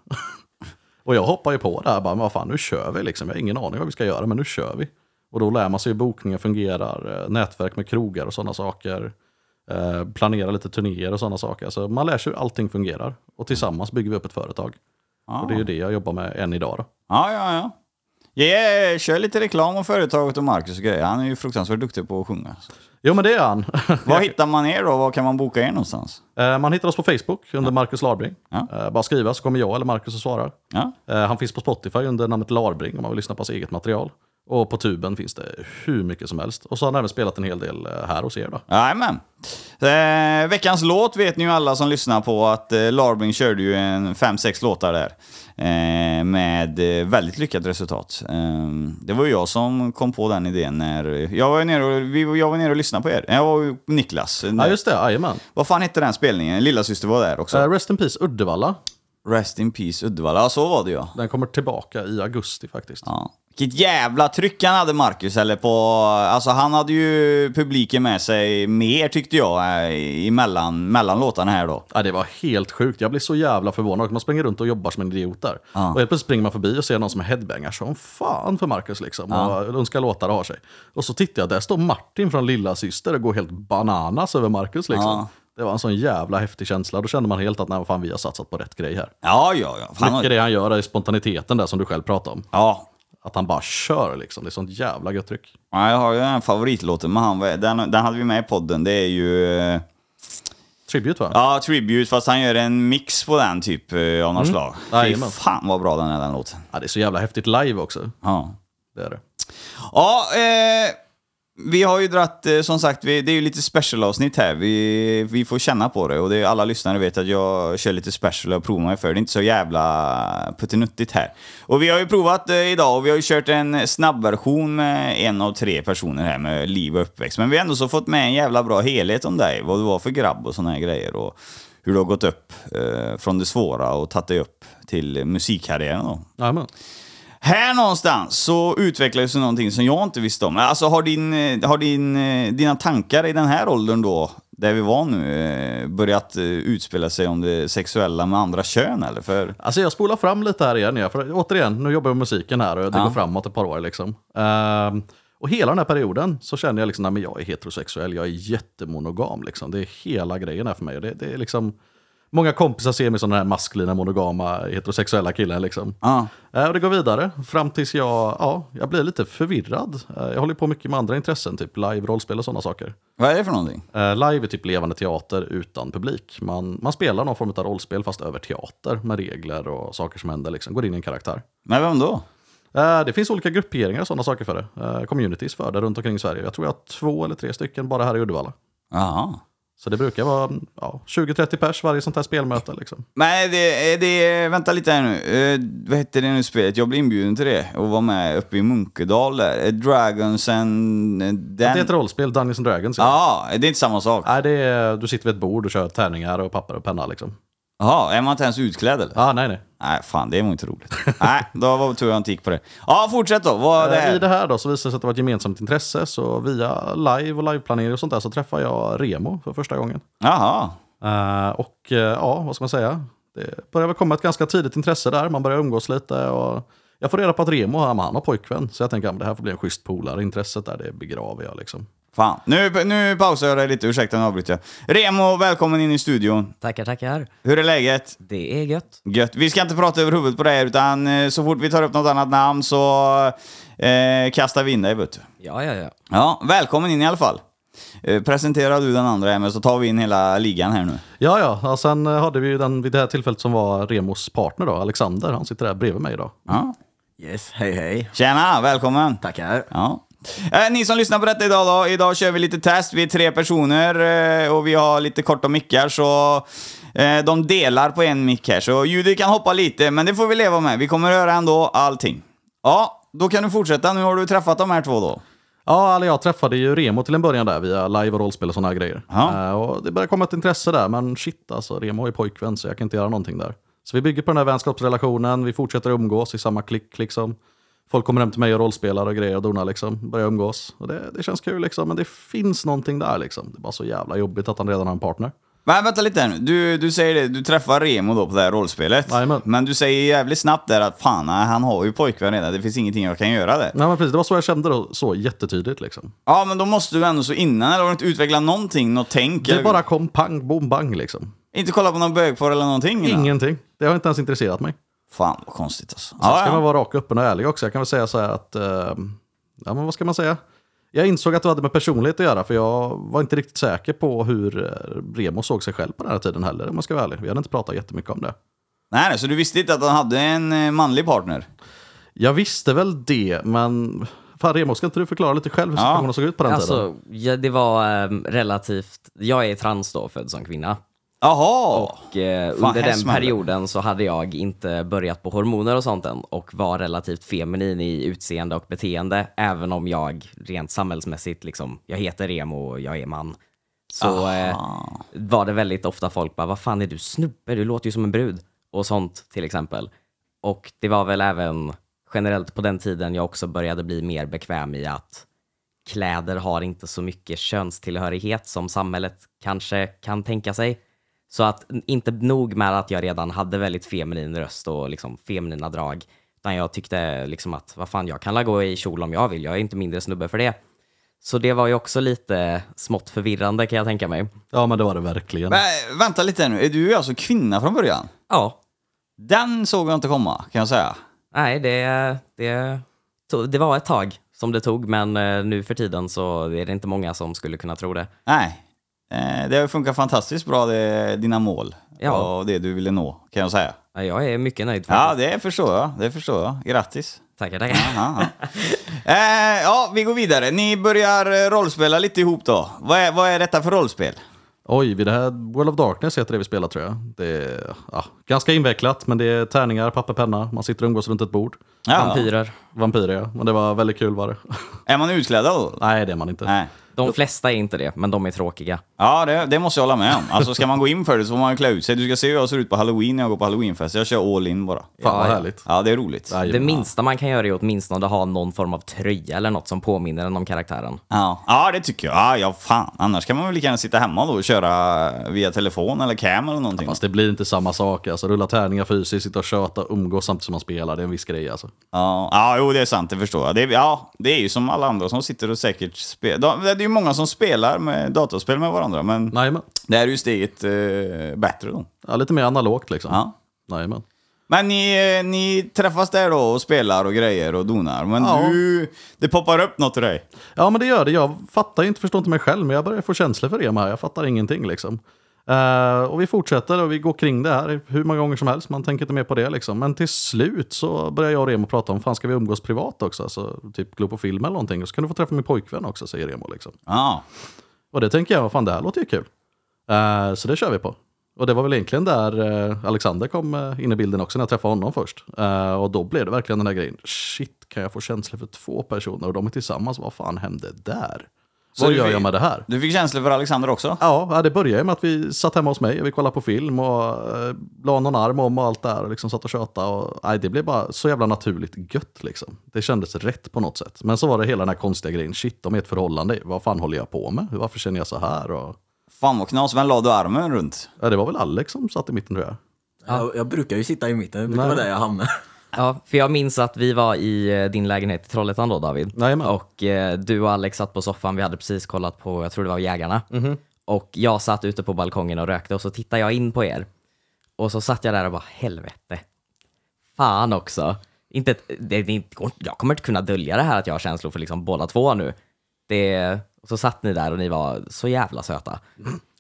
och jag hoppar ju på det här, bara, men vad fan, nu kör vi liksom. Jag har ingen aning vad vi ska göra, men nu kör vi. Och då lär man sig hur bokningen fungerar, eh, nätverk med krogar och sådana saker. Eh, planera lite turnéer och sådana saker. Så man lär sig hur allting fungerar. Och tillsammans bygger vi upp ett företag. Ja. Och det är ju det jag jobbar med än idag. Då. Ja, ja, ja. Yeah, kör lite reklam om företaget och Marcus och grejer. Han är ju fruktansvärt duktig på att sjunga. Jo men det är han. Var hittar man er då? Var kan man boka er någonstans? Eh, man hittar oss på Facebook under Marcus Larbring. Ja. Eh, bara skriva så kommer jag eller Marcus och svarar. Ja. Eh, Han finns på Spotify under namnet Larbring om man vill lyssna på hans eget material. Och på tuben finns det hur mycket som helst. Och så har han även spelat en hel del eh, här hos er. Då. Jajamän. Eh, veckans låt vet ni ju alla som lyssnar på att eh, Larbing körde ju en 5-6 låtar där. Eh, med eh, väldigt lyckat resultat. Eh, det var ju jag som kom på den idén när jag var nere och, vi, jag var nere och lyssnade på er. Jag var Niklas. Ja just det, jajamän. Vad fan hette den spelningen? Lilla syster var där också. Eh, Rest in Peace Uddevalla. Rest in Peace Uddevalla. Ja, så var det ja. Den kommer tillbaka i augusti faktiskt. Ja. Vilket jävla tryck han hade Marcus, eller på... Alltså han hade ju publiken med sig mer tyckte jag, eh, emellan, mellan låtarna här då. Ja, det var helt sjukt. Jag blir så jävla förvånad. Man springer runt och jobbar som en idiot där. Ja. Och helt plötsligt springer man förbi och ser någon som är headbangar som fan för Marcus liksom. Och önskar låtar och har sig. Och så tittar jag, där står Martin från Lilla Syster och går helt bananas över Marcus liksom. Ja. Det var en sån jävla häftig känsla. Då kände man helt att nej, fan, vi har satsat på rätt grej här. Ja, ja, ja. Mycket det han gör är spontaniteten där som du själv pratade om. ja. Att han bara kör liksom. Det är sånt jävla gött tryck. ja, jag har ju en favoritlåt med han. Den, den hade vi med i podden. Det är ju... eh, Tribute va? Ja, Tribute, fast han gör en mix på den typ eh, av något slag. Fy Jajamän. fan vad bra den är, den låten. Ja, det är så jävla häftigt live också. Ja. Det är det. Ja, eh, vi har ju dratt, eh, som sagt, vi, det är ju lite specialavsnitt här. Vi, vi får känna på det och det alla lyssnare vet att jag kör lite special och provar mig för. Det är inte så jävla puttinuttigt här. Och vi har ju provat eh, idag och vi har ju kört en snabbversion med en av tre personer här med liv och uppväxt. Men vi har ändå så fått med en jävla bra helhet om dig, vad du var för grabb och såna här grejer. Och hur du har gått upp eh, från det svåra och tagit dig upp till musikkarriären då. Amen. Här någonstans så utvecklades någonting som jag inte visste om. Alltså har, din, eh, har din, eh, dina tankar i den här åldern då, där vi var nu, eh, börjat utspela sig om det sexuella med andra kön eller? För, Alltså jag spolar fram lite här igen. För återigen, nu jobbar jag med musiken här och det Ja. går framåt ett par år. Liksom. Ehm, och hela den här perioden så känner jag liksom, att jag är heterosexuell, jag är jättemonogam. Liksom. Det är hela grejen här för mig. Det, det är liksom, många kompisar ser mig som den här maskulina, monogama, heterosexuella killen. Liksom. ja. Eh, Och det går vidare fram tills jag, ja, jag blir lite förvirrad. Eh, Jag håller på mycket med andra intressen, typ live, rollspel och sådana saker. Vad är det för någonting? Eh, Live är typ levande teater utan publik. Man, man spelar någon form av rollspel fast över teater med regler och saker som händer. Liksom. Går in i en karaktär. Men vem då? Det finns olika grupperingar och sådana saker för det. Communities för det runt omkring i Sverige. Jag tror jag har två eller tre stycken bara här i Uddevalla. Jaha. Så det brukar vara ja, 20-30 pers varje sånt här spelmöte. Liksom. Men det, det, vänta lite här nu. Eh, vad hette det nu spelet? Jag blev inbjuden till det och var med uppe i Munkedal där. Eh, Dragons and... eh, Det är Den... ett rollspel, Dungeons and Dragons. Ja. Ja, det är inte samma sak. Nej, det är, du sitter vid ett bord och kör tärningar och papper och penna. Liksom. Jaha, är man inte ens utklädd eller? Ah, nej, nej. Nej, fan det var inte roligt. Nej, då var tur jag inte gick på det. Ja, fortsätt då. Vad det Eh, I det här då så visade det sig att det var ett gemensamt intresse. Så via live och liveplanering och sånt där så träffade jag Remo för första gången. Jaha. Eh, och eh, ja, vad ska man säga? Det börjar väl komma ett ganska tidigt intresse där. Man börjar umgås lite. Och jag får reda på att Remo han har pojkvän. Så jag tänker att det här får bli en schysst polare. Intresset där, det begraver jag liksom. Fan. Nu, nu pausar jag dig lite, ursäkta nu avbryter jag. Remo, välkommen in i studion. Tackar, tackar. Hur är läget? Det är gött. Gött. Vi ska inte prata över huvudet på det här, utan eh, så fort vi tar upp något annat namn så eh, kastar vi in dig, vet du. Ja, ja, ja. Ja, välkommen in i alla fall. Eh, presentera du den andra här, men så tar vi in hela ligan här nu. Ja, ja. Och sen eh, hade vi ju den vid det här tillfället som var Remos partner då, Alexander. Han sitter där bredvid mig idag. Ja. Yes, hej hej. Tjena, välkommen! Tackar. Ja. Eh, ni som lyssnar på detta idag då, idag kör vi lite test. Vi är tre personer eh, och vi har lite korta mickar så eh, de delar på en mick här. Så ljudet kan hoppa lite, men det får vi leva med. Vi kommer höra ändå allting. Ja, då kan du fortsätta. Nu har du träffat de här två då. Ja, eller jag träffade ju Remo till en början där via live och rollspel och sådana grejer. Ja. Eh, och det började komma ett intresse där, men shit alltså, Remo är pojkvän så jag kan inte göra någonting där. Så vi bygger på den här vänskapsrelationen, vi fortsätter umgås i samma klick liksom. Folk kommer hem till mig och rollspelar och grejer och donar liksom. Börjar umgås. Och det, det känns kul liksom. Men det finns någonting där liksom. Det är bara så jävla jobbigt att han redan har en partner. Men vänta lite här nu. Du, du säger det, du träffar Remo då på det här rollspelet. Jajamän. Men du säger jävligt snabbt där att fan, nej, han har ju pojkvän redan. Det finns ingenting jag kan göra där. Nej men precis, det var så jag kände då, så jättetydligt liksom. Ja, men då måste du ändå så innan, eller har du inte utvecklat någonting, något tänk? Det eller- bara kom pang, bom, bang liksom. Inte kolla på någon bögporr eller någonting? innan? Ingenting. Det har inte ens intresserat mig. Fan vad konstigt alltså. Sen Ja, ska ja. man vara rak, öppen och ärlig också. Jag kan väl säga så här att, eh, ja men vad ska man säga? Jag insåg att det hade med personlighet att göra, för jag var inte riktigt säker på hur eh, Remo såg sig själv på den här tiden heller, om man ska vara ärlig. Vi hade inte pratat jättemycket om det. Nej, nej, så du visste inte att han hade en eh, manlig partner? Jag visste väl det, men fan Remo, ska inte du förklara lite själv hur Ja. situationen såg ut på den tiden? Alltså, ja, det var ehm, relativt... Jag är trans då, född som kvinna. Jaha! Och eh, Fan, under den perioden så hade jag inte börjat på hormoner och sånt än och var relativt feminin i utseende och beteende, även om jag rent samhällsmässigt, liksom, jag heter Remo och jag är man. Så eh, var det väldigt ofta folk bara, vad fan är du snubbe? Du låter ju som en brud. Och sånt till exempel. Och det var väl även generellt på den tiden jag också började bli mer bekväm i att kläder har inte så mycket könstillhörighet som samhället kanske kan tänka sig. Så att inte nog med att jag redan hade väldigt feminin röst och liksom feminina drag, utan jag tyckte liksom att vad fan, jag kan la gå i kjol om jag vill, jag är inte mindre snubbe för det. Så det var ju också lite smått förvirrande kan jag tänka mig. Ja men det var det verkligen. Men, vänta lite nu, är du alltså kvinna från början? Ja, Den såg jag inte komma, kan jag säga. nej, det, det, det var ett tag som det tog, men eh, nu för tiden så är det inte många som skulle kunna tro det. Nej. Eh, Det har funkat fantastiskt bra, det, dina mål. Ja. Och det du ville nå, kan jag säga. Ja, Jag är mycket nöjd Ja, faktiskt. det förstår jag. Det förstår jag. Grattis. Tackar, tackar. Aha, ja. eh, ja, vi går vidare. Ni börjar eh, rollspela lite ihop då. Vad är, vad är detta för rollspel? Oj, vid det här World of Darkness heter det vi spelar tror jag. Det är ja, ganska invecklat, men det är tärningar, papper, penna. Man sitter och umgås runt ett bord. Ja. Vampyrer. Vampyrer ja, men det var väldigt kul var det. Är man utklädda då? Nej, det är man inte. Nej. De flesta är inte det, men de är tråkiga. Ja, det, det måste jag hålla med om. Alltså ska man gå in för det så får man klä ut sig. Du ska se hur jag ser ut på halloween när jag går på halloweenfest. Jag kör all in bara. Fan Ja, vad ja. härligt. Ja, det är roligt. Det minsta man kan göra är åtminstone att ha någon form av tröja eller något som påminner en om karaktären. Ja. ja, det tycker jag. Ja, ja, fan. Annars kan man väl lika gärna sitta hemma då och köra via telefon eller cam eller någonting. Fast det blir inte samma sak. Alltså, rulla tärningar fysiskt, sitta och köta, umgås samtidigt som man spelar. Det är en viss grej alltså. Ja, ja, jo det är sant, det förstår jag. Det är, ja, det är ju som alla andra som sitter och säkert spelar. Det är ju många som spelar med dataspel med varandra, men men, det här är ju steget eh, bättre då. ja, lite mer analogt liksom. Ja. Nej, men. Ni, eh, ni träffas där då och spelar och grejer och donar. Men Ja. du, det poppar upp något i dig. Ja, men det gör det. Jag fattar ju inte, förstår inte mig själv, men jag börjar få känslor för det här. Jag fattar ingenting liksom. Eh, och vi fortsätter och vi går kring det här hur många gånger som helst. Man tänker inte mer på det liksom. Men till slut så börjar jag och Remo prata om, fan ska vi umgås privat också? Alltså, typ gå på film eller någonting. Och så kan du få träffa min pojkvän också, säger Remo liksom. Ja. Och det tänker jag, fan det här låter ju kul. Eh, så det kör vi på. Och det var väl egentligen där eh, Alexander kom in i bilden också när jag träffade honom först. Och då blev det verkligen den här grejen, shit kan jag få känslor för två personer och de är tillsammans, vad fan hände där? Så vad gör fick- jag med det här? Du fick känslor för Alexander också? Ja, ja, det började med att vi satt hemma hos mig och vi kollade på film och eh, la någon arm om och allt där och liksom satt och tjötade. Och, nej, det blev bara så jävla naturligt gött liksom. Det kändes rätt på något sätt. Men så var det hela den här konstiga grejen, shit de är ett förhållande, vad fan håller jag på med? Varför känner jag så här? Och, Fan vad knas, vem la du armen runt? ja, det var väl Alex som satt i mitten tror jag. Jag, jag brukar ju sitta i mitten, det brukar Nej. vara där jag hamnar. Ja, för jag minns att vi var i eh, din lägenhet i Trollhättan då David. Jajamän. Och eh, du och Alex satt på soffan, vi hade precis kollat på, jag tror det var Jägarna. Och jag satt ute på balkongen och rökte och så tittade jag in på er. Och så satt jag där och bara, helvete. Fan också. Inte, ett- det, det, inte går- jag kommer inte kunna dölja det här att jag har känslor för liksom båda två nu. Det, och så satt ni där och ni var så jävla söta.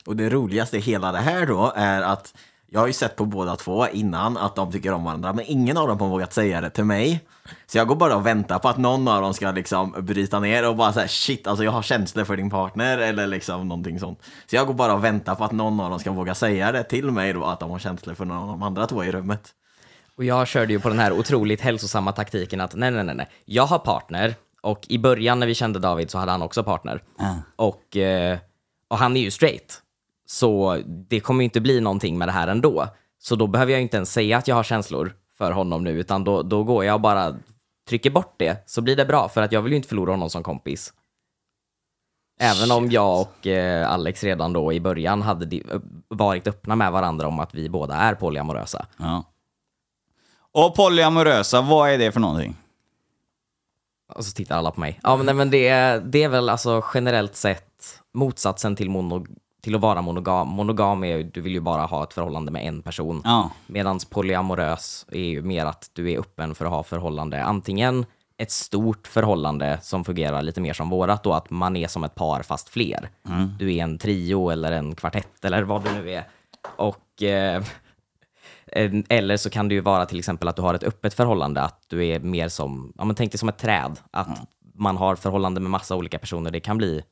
Och det roligaste i hela det här då är att jag har ju sett på båda två innan att de tycker om varandra, men ingen av dem har vågat säga det till mig. Så jag går bara och väntar på att någon av dem ska liksom bryta ner och bara säga shit, alltså jag har känslor för din partner eller liksom någonting sånt. Så jag går bara och väntar på att någon av dem ska våga säga det till mig då, att de har känslor för någon av de andra två i rummet. Och jag körde ju på den här otroligt hälsosamma taktiken att nej, nej, nej, nej. Jag har partner och i början när vi kände David så hade han också partner. Och, eh, och han är ju straight. Så det kommer ju inte bli någonting med det här ändå. Så då behöver jag inte ens säga att jag har känslor för honom nu, utan då, då går jag bara trycker bort det så blir det bra, för att jag vill ju inte förlora honom som kompis. Även om jag och eh, Alex redan då i början hade di- varit öppna med varandra om att vi båda är polyamorösa. Ja. Och polyamorösa, vad är det för någonting? Och så tittar alla på mig. Ja, men, nej, men det, är- det är väl alltså generellt sett motsatsen till, mono, till att vara monogam. Monogam är ju- du vill ju bara ha ett förhållande med en person. Ja. Medan polyamorös är ju mer att du är öppen för att ha förhållande. Antingen ett stort förhållande som fungerar lite mer som vårat då, att man är som ett par fast fler. Du är en trio eller en kvartett eller vad du nu är. Och, eh, eller så kan det ju vara till exempel att du har ett öppet förhållande, att du är mer som, ja men tänk dig som ett träd, att man har förhållande med massa olika personer. Det kan bli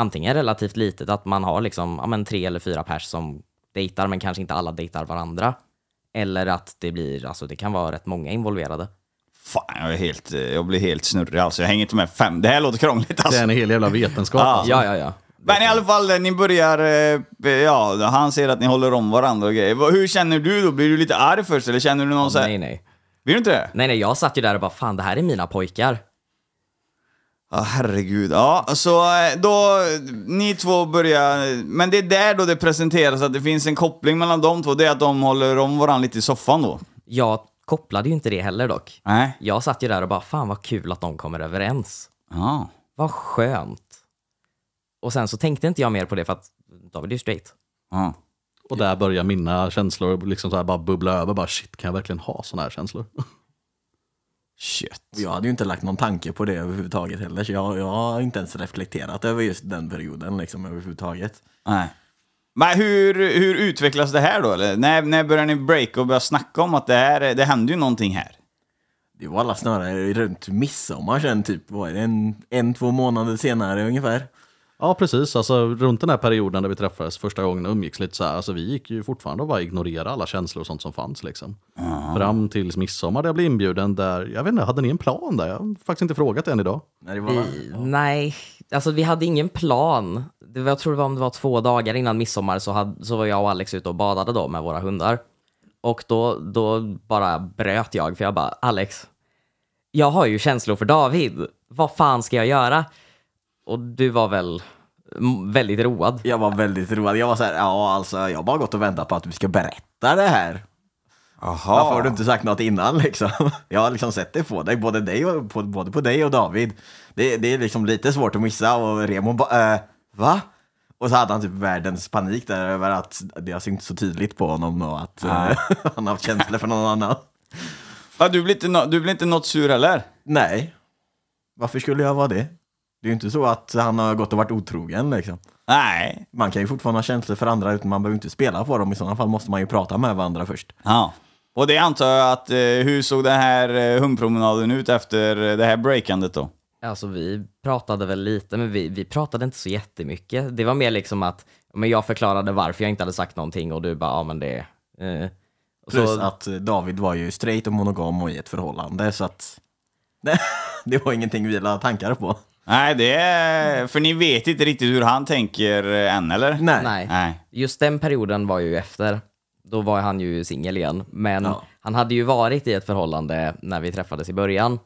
antingen relativt litet, att man har liksom, ja men tre eller fyra pers som dejtar, men kanske inte alla dejtar varandra. Eller att det blir, alltså det kan vara rätt många involverade. Fan, jag, är helt, eh, jag blir helt snurrig alltså. Jag hänger inte med fem. Det här låter krångligt Det alltså. är en hel jävla vetenskap. Ja. alltså. Ja, ja, ja. Men i alla fall, eh, ni börjar... eh, Ja, han ser att ni håller om varandra och grejer. Hur känner du då? Blir du lite arg först eller känner du någon så här... Nej, nej. Blir du inte det? Nej, nej, jag satt ju där och bara, fan det här är mina pojkar. Ja, herregud. Ja, så eh, då, ni två börjar... Men det är där då det presenteras att det finns en koppling mellan de två. Det är att de håller om varandra lite i soffan då. Jag kopplade ju inte det heller dock. Nej. Jag satt ju där och bara, fan vad kul att de kommer överens. Ja. Vad skönt. Och sen så tänkte inte jag mer på det för att David är ju straight. ja. Och där börjar mina känslor liksom så här bara bubbla över. Bara shit, kan jag verkligen ha såna här känslor? Shit. Jag hade ju inte lagt någon tanke på det överhuvudtaget heller, så jag, jag har inte ens reflekterat över just den perioden liksom överhuvudtaget. Nej. Men hur, hur utvecklas det här då? Eller? När, när börjar ni breaka och börja snacka om att det, här, är- det händer ju någonting här? Det var alla snarare runt midsommar sen, typ, vad är det, en, en, två månader senare ungefär. Ja, precis. Alltså, runt den här perioden där vi träffades första gången och umgicks lite så här. Alltså, vi gick ju fortfarande och bara ignorera alla känslor och sånt som fanns. Liksom. Fram tills midsommar där jag blev inbjuden. Där, jag vet inte, hade ni en plan där? Jag har faktiskt inte frågat än idag. När det var, Vi, Nej, alltså vi hade ingen plan. Det var, jag tror det var om det var två dagar innan midsommar så, hade, så var jag och Alex ute och badade då med våra hundar. Och då, då bara bröt jag, för jag bara, Alex, jag har ju känslor för David. Vad fan ska jag göra? Och du var väl väldigt road. Jag var väldigt road. Jag var så här, ja alltså, jag har bara gått och väntat på att du ska berätta det här. Varför har du inte sagt något innan liksom? Jag har liksom sett det på dig, både, dig och, på, både på dig och David. Det, det är liksom lite svårt att missa och Remo bara, äh, va? Och så hade han typ världens panik där över att det har synts så tydligt på honom och att eh, han har haft känslor för någon annan. Ja, du, blir inte no- du blir inte något sur heller? Nej, varför skulle jag vara det? Det är ju inte så att han har gått och varit otrogen liksom. Nej. Man kan ju fortfarande ha känslor för andra utan man behöver inte spela på dem. I sådana fall måste man ju prata med varandra först. Ja. Och det antar jag att, eh, hur såg den här eh, hundpromenaden ut efter eh, det här breakandet då? Alltså vi pratade väl lite, men vi, vi pratade inte så jättemycket. Det var mer liksom att men jag förklarade varför jag inte hade sagt någonting och du bara, ja men det... Eh. Plus så, att eh, David var ju straight och monogam och i ett förhållande så att det, det var ingenting vi la tankar på. Nej, det är... För ni vet inte riktigt hur han tänker eh, än, eller? Nej. nej. Nej. Just den perioden var ju efter. Då var han ju singel igen. Men Ja. han hade ju varit i ett förhållande när vi träffades i början.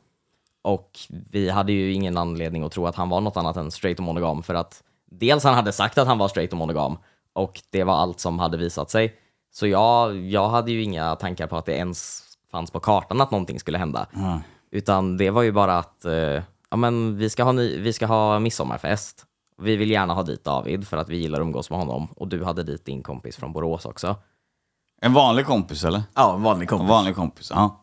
Och vi hade ju ingen anledning att tro att han var något annat än straight och monogam. För att dels han hade sagt att han var straight och monogam. Och det var allt som hade visat sig. Så jag, jag hade ju inga tankar på att det ens fanns på kartan att någonting skulle hända. Utan det var ju bara att eh, ja, men vi, ska ha ny, vi ska ha midsommarfest. Vi vill gärna ha dit David för att vi gillar att umgås med honom. Och du hade dit din kompis från Borås också. En vanlig kompis, eller? Ja, en vanlig En kompis. vanlig kompis, ja.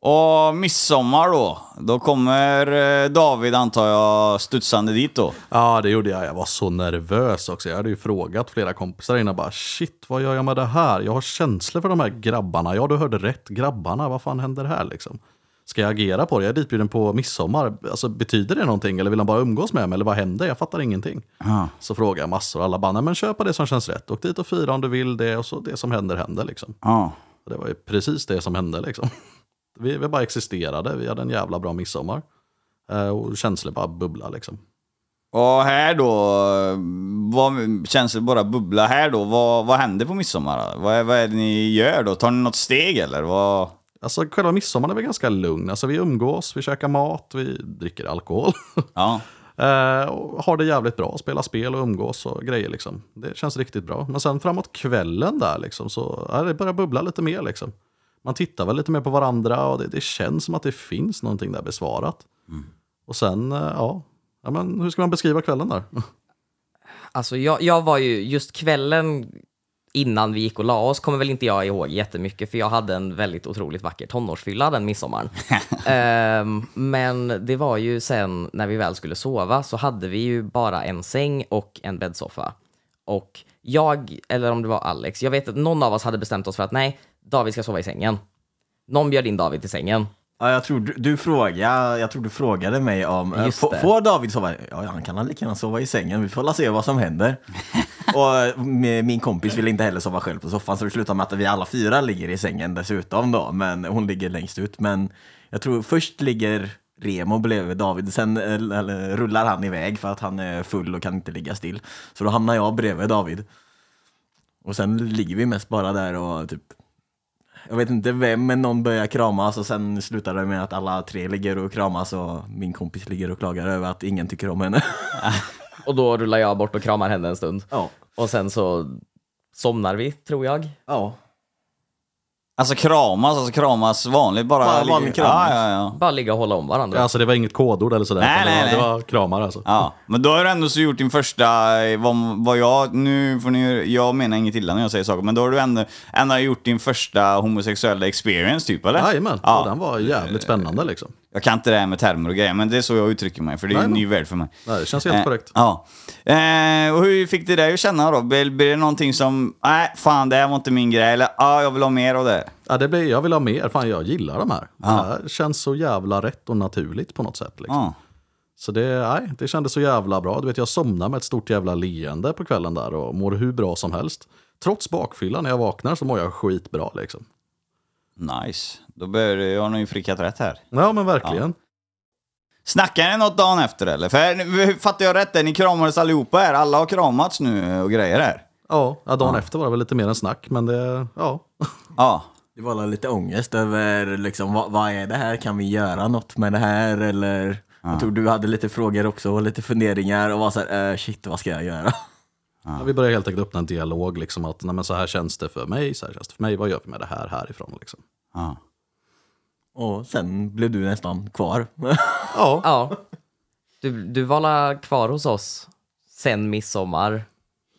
Och midsommar då, då kommer eh, David antar jag studsande dit då. Ja, det gjorde jag. Jag var så nervös också. Jag hade ju frågat flera kompisar innan bara shit, vad gör jag med det här? Jag har känslor för de här grabbarna. Ja, du hörde rätt. Grabbarna, vad fan händer här liksom? Ska jag agera på det? Jag är ditbjuden på midsommar. Alltså, betyder det någonting? Eller vill han bara umgås med mig? Eller vad händer? Jag fattar ingenting. Ja. Så frågar jag massor. Alla bara, men köpa det som känns rätt. Åk dit och fira om du vill det. Och så det som händer, händer liksom. Ja. Och det var ju precis det som hände liksom. Vi, vi bara existerade. Vi hade en jävla bra midsommar. Eh, Och känslor bara bubbla liksom. Och här då, vad, känns det bara bubbla här då? Vad, vad händer på midsommar? Vad, är- vad är det ni gör då? Tar ni något steg eller? Vad? Alltså själva midsommar är väl ganska lugn. Alltså vi umgås, vi käkar mat, vi dricker alkohol. Ja. Eh, och har det jävligt bra, spelar spel och umgås och grejer liksom. Det känns riktigt bra. Men sen framåt kvällen där liksom, så ja, det börjar bubbla lite mer liksom. Man tittar väl lite mer på varandra och det, det känns som att det finns någonting där besvarat. Och sen, eh, ja, ja men, hur ska man beskriva kvällen där? Alltså jag, jag var ju, just kvällen innan vi gick och la oss kommer väl inte jag ihåg jättemycket för jag hade en väldigt otroligt vacker tonårsfylla den midsommaren. Ehm, men det var ju sen när vi väl skulle sova så hade vi ju bara en säng och en bäddsoffa. Och jag, eller om det var Alex, jag vet att någon av oss hade bestämt oss för att nej, David ska sova i sängen. Någon bjöd in David till sängen. Ja, jag tror du, du frågade, jag tror du frågade mig om, eh, får, David sova? Ja, han kan lika gärna sova i sängen, vi får la se vad som händer. och eh, min kompis ville inte heller sova själv på soffan, så det slutade med att vi alla fyra ligger i sängen dessutom då, men hon ligger längst ut. Men jag tror först ligger Remo bredvid David, sen eh, eller, rullar han iväg för att han är full och kan inte ligga still. Så då hamnar jag bredvid David. Och sen ligger vi mest bara där och typ jag vet inte vem, men någon börjar kramas och sen slutar det med att alla tre ligger och kramas och min kompis ligger och klagar över att ingen tycker om henne. Och då rullar jag bort och kramar henne en stund. ja. Och sen så somnar vi, tror jag. Ja. Alltså kramas, alltså kramas vanligt bara. Bara vanlig kram. Ja, ja, ja. Bara ligga och hålla om varandra. Alltså det var inget kodord eller sådär. Nej, utan det, nej, var, det nej. var kramar alltså. Ja, men då har du ändå så gjort din första, eh, vad, vad jag, nu får ni, jag menar inget illa när jag säger saker, men då har du ändå, ändå gjort din första homosexuella experience typ, eller? Jajamän, Ja. den var jävligt spännande liksom. Jag kan inte det här med termer och grejer, men det är så jag uttrycker mig, för det är ju en Nej, ny värld för mig. Nej, det känns helt Eh, korrekt. Ja. Eh, och hur fick det dig att känna då? Blir, blir det någonting som, nej, fan det här var inte min grej, eller ja, jag vill ha mer av det? Ja, det blir, jag vill ha mer, fan jag gillar de här. Det här känns så jävla rätt och naturligt på något sätt. Liksom. Ja. Så det, nej, det kändes så jävla bra. Du vet, jag somnar med ett stort jävla leende på kvällen där och mår hur bra som helst. Trots bakfyllan när jag vaknar så mår jag skitbra liksom. Nice. Då bör, jag har nog frickat rätt här. Ja men verkligen. Snackar ni något dagen efter eller? För fattar jag rätt? Ni kramades allihopa här? Alla har kramats nu och grejer här? Ja, ja dagen efter var det väl lite mer än snack, men det, ja. Ja. Det var lite ångest över liksom, vad, vad är det här? Kan vi göra något med det här? Eller jag tror du hade lite frågor också och lite funderingar och var så här, eh, shit vad ska jag göra? Ja, vi började helt enkelt öppna en dialog, liksom att nej, men så här känns det för mig, så här känns det för mig, vad gör vi med det här härifrån? Liksom. ja. Och sen blev du nästan kvar. Ja, Ja. Du, du var kvar hos oss sen midsommar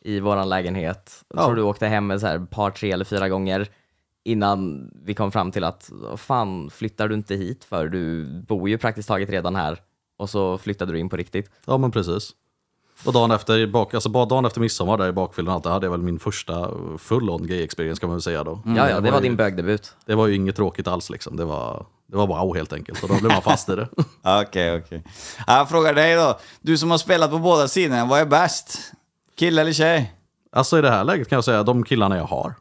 i våran lägenhet. Jag Ja. tror du åkte hem ett så här par, tre eller fyra gånger innan vi kom fram till att "Vad fan flyttar du inte hit för? Du bor ju praktiskt taget redan här. Och så flyttade du in på riktigt. ja men precis. Och dagen efter, bak, alltså bara dagen efter midsommar där i bakfyllan allt, det hade jag väl min första full-on gay experience kan man väl säga då. ja, ja, det var ju, din bögdebut. Det var ju inget tråkigt alls liksom. Det var, det var wow helt enkelt. Och då blev man fast i det. Okej, okej. Ja, Jag frågar dig då. Du som har spelat på båda sidorna, vad är bäst? Kille eller tjej? Alltså i det här läget kan jag säga de killarna jag har.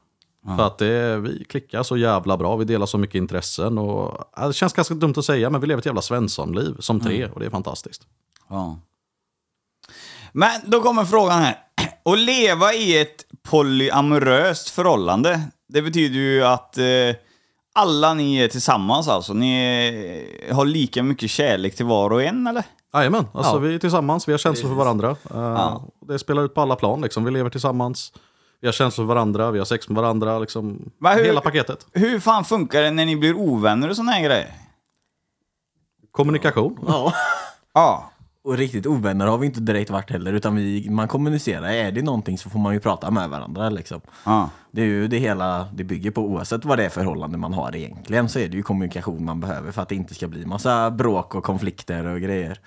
För att det, vi klickar så jävla bra, vi delar så mycket intressen och det känns ganska dumt att säga men vi lever ett jävla Svenssonliv som tre och det är fantastiskt. Ja. Men då kommer frågan här. Att leva i ett polyamoröst förhållande, det betyder ju att eh, alla ni är tillsammans alltså. Ni eh, har lika mycket kärlek till var och en, eller? Jajamän, alltså Ja. vi är tillsammans, vi har känslor för varandra. Eh, Det spelar ut på alla plan, liksom. vi lever tillsammans. Vi har känslor för varandra, vi har sex med varandra, liksom, Men hur- hela paketet. Hur fan funkar det när ni blir ovänner och såna här grejer? Kommunikation. ja. Ja. Och riktigt ovänner har vi inte direkt varit heller, utan vi, man kommunicerar. Är det någonting så får man ju prata med varandra liksom. ja. Det är ju det hela det bygger på, oavsett vad det är förhållande man har egentligen, så är det ju kommunikation man behöver för att det inte ska bli massa bråk och konflikter och grejer.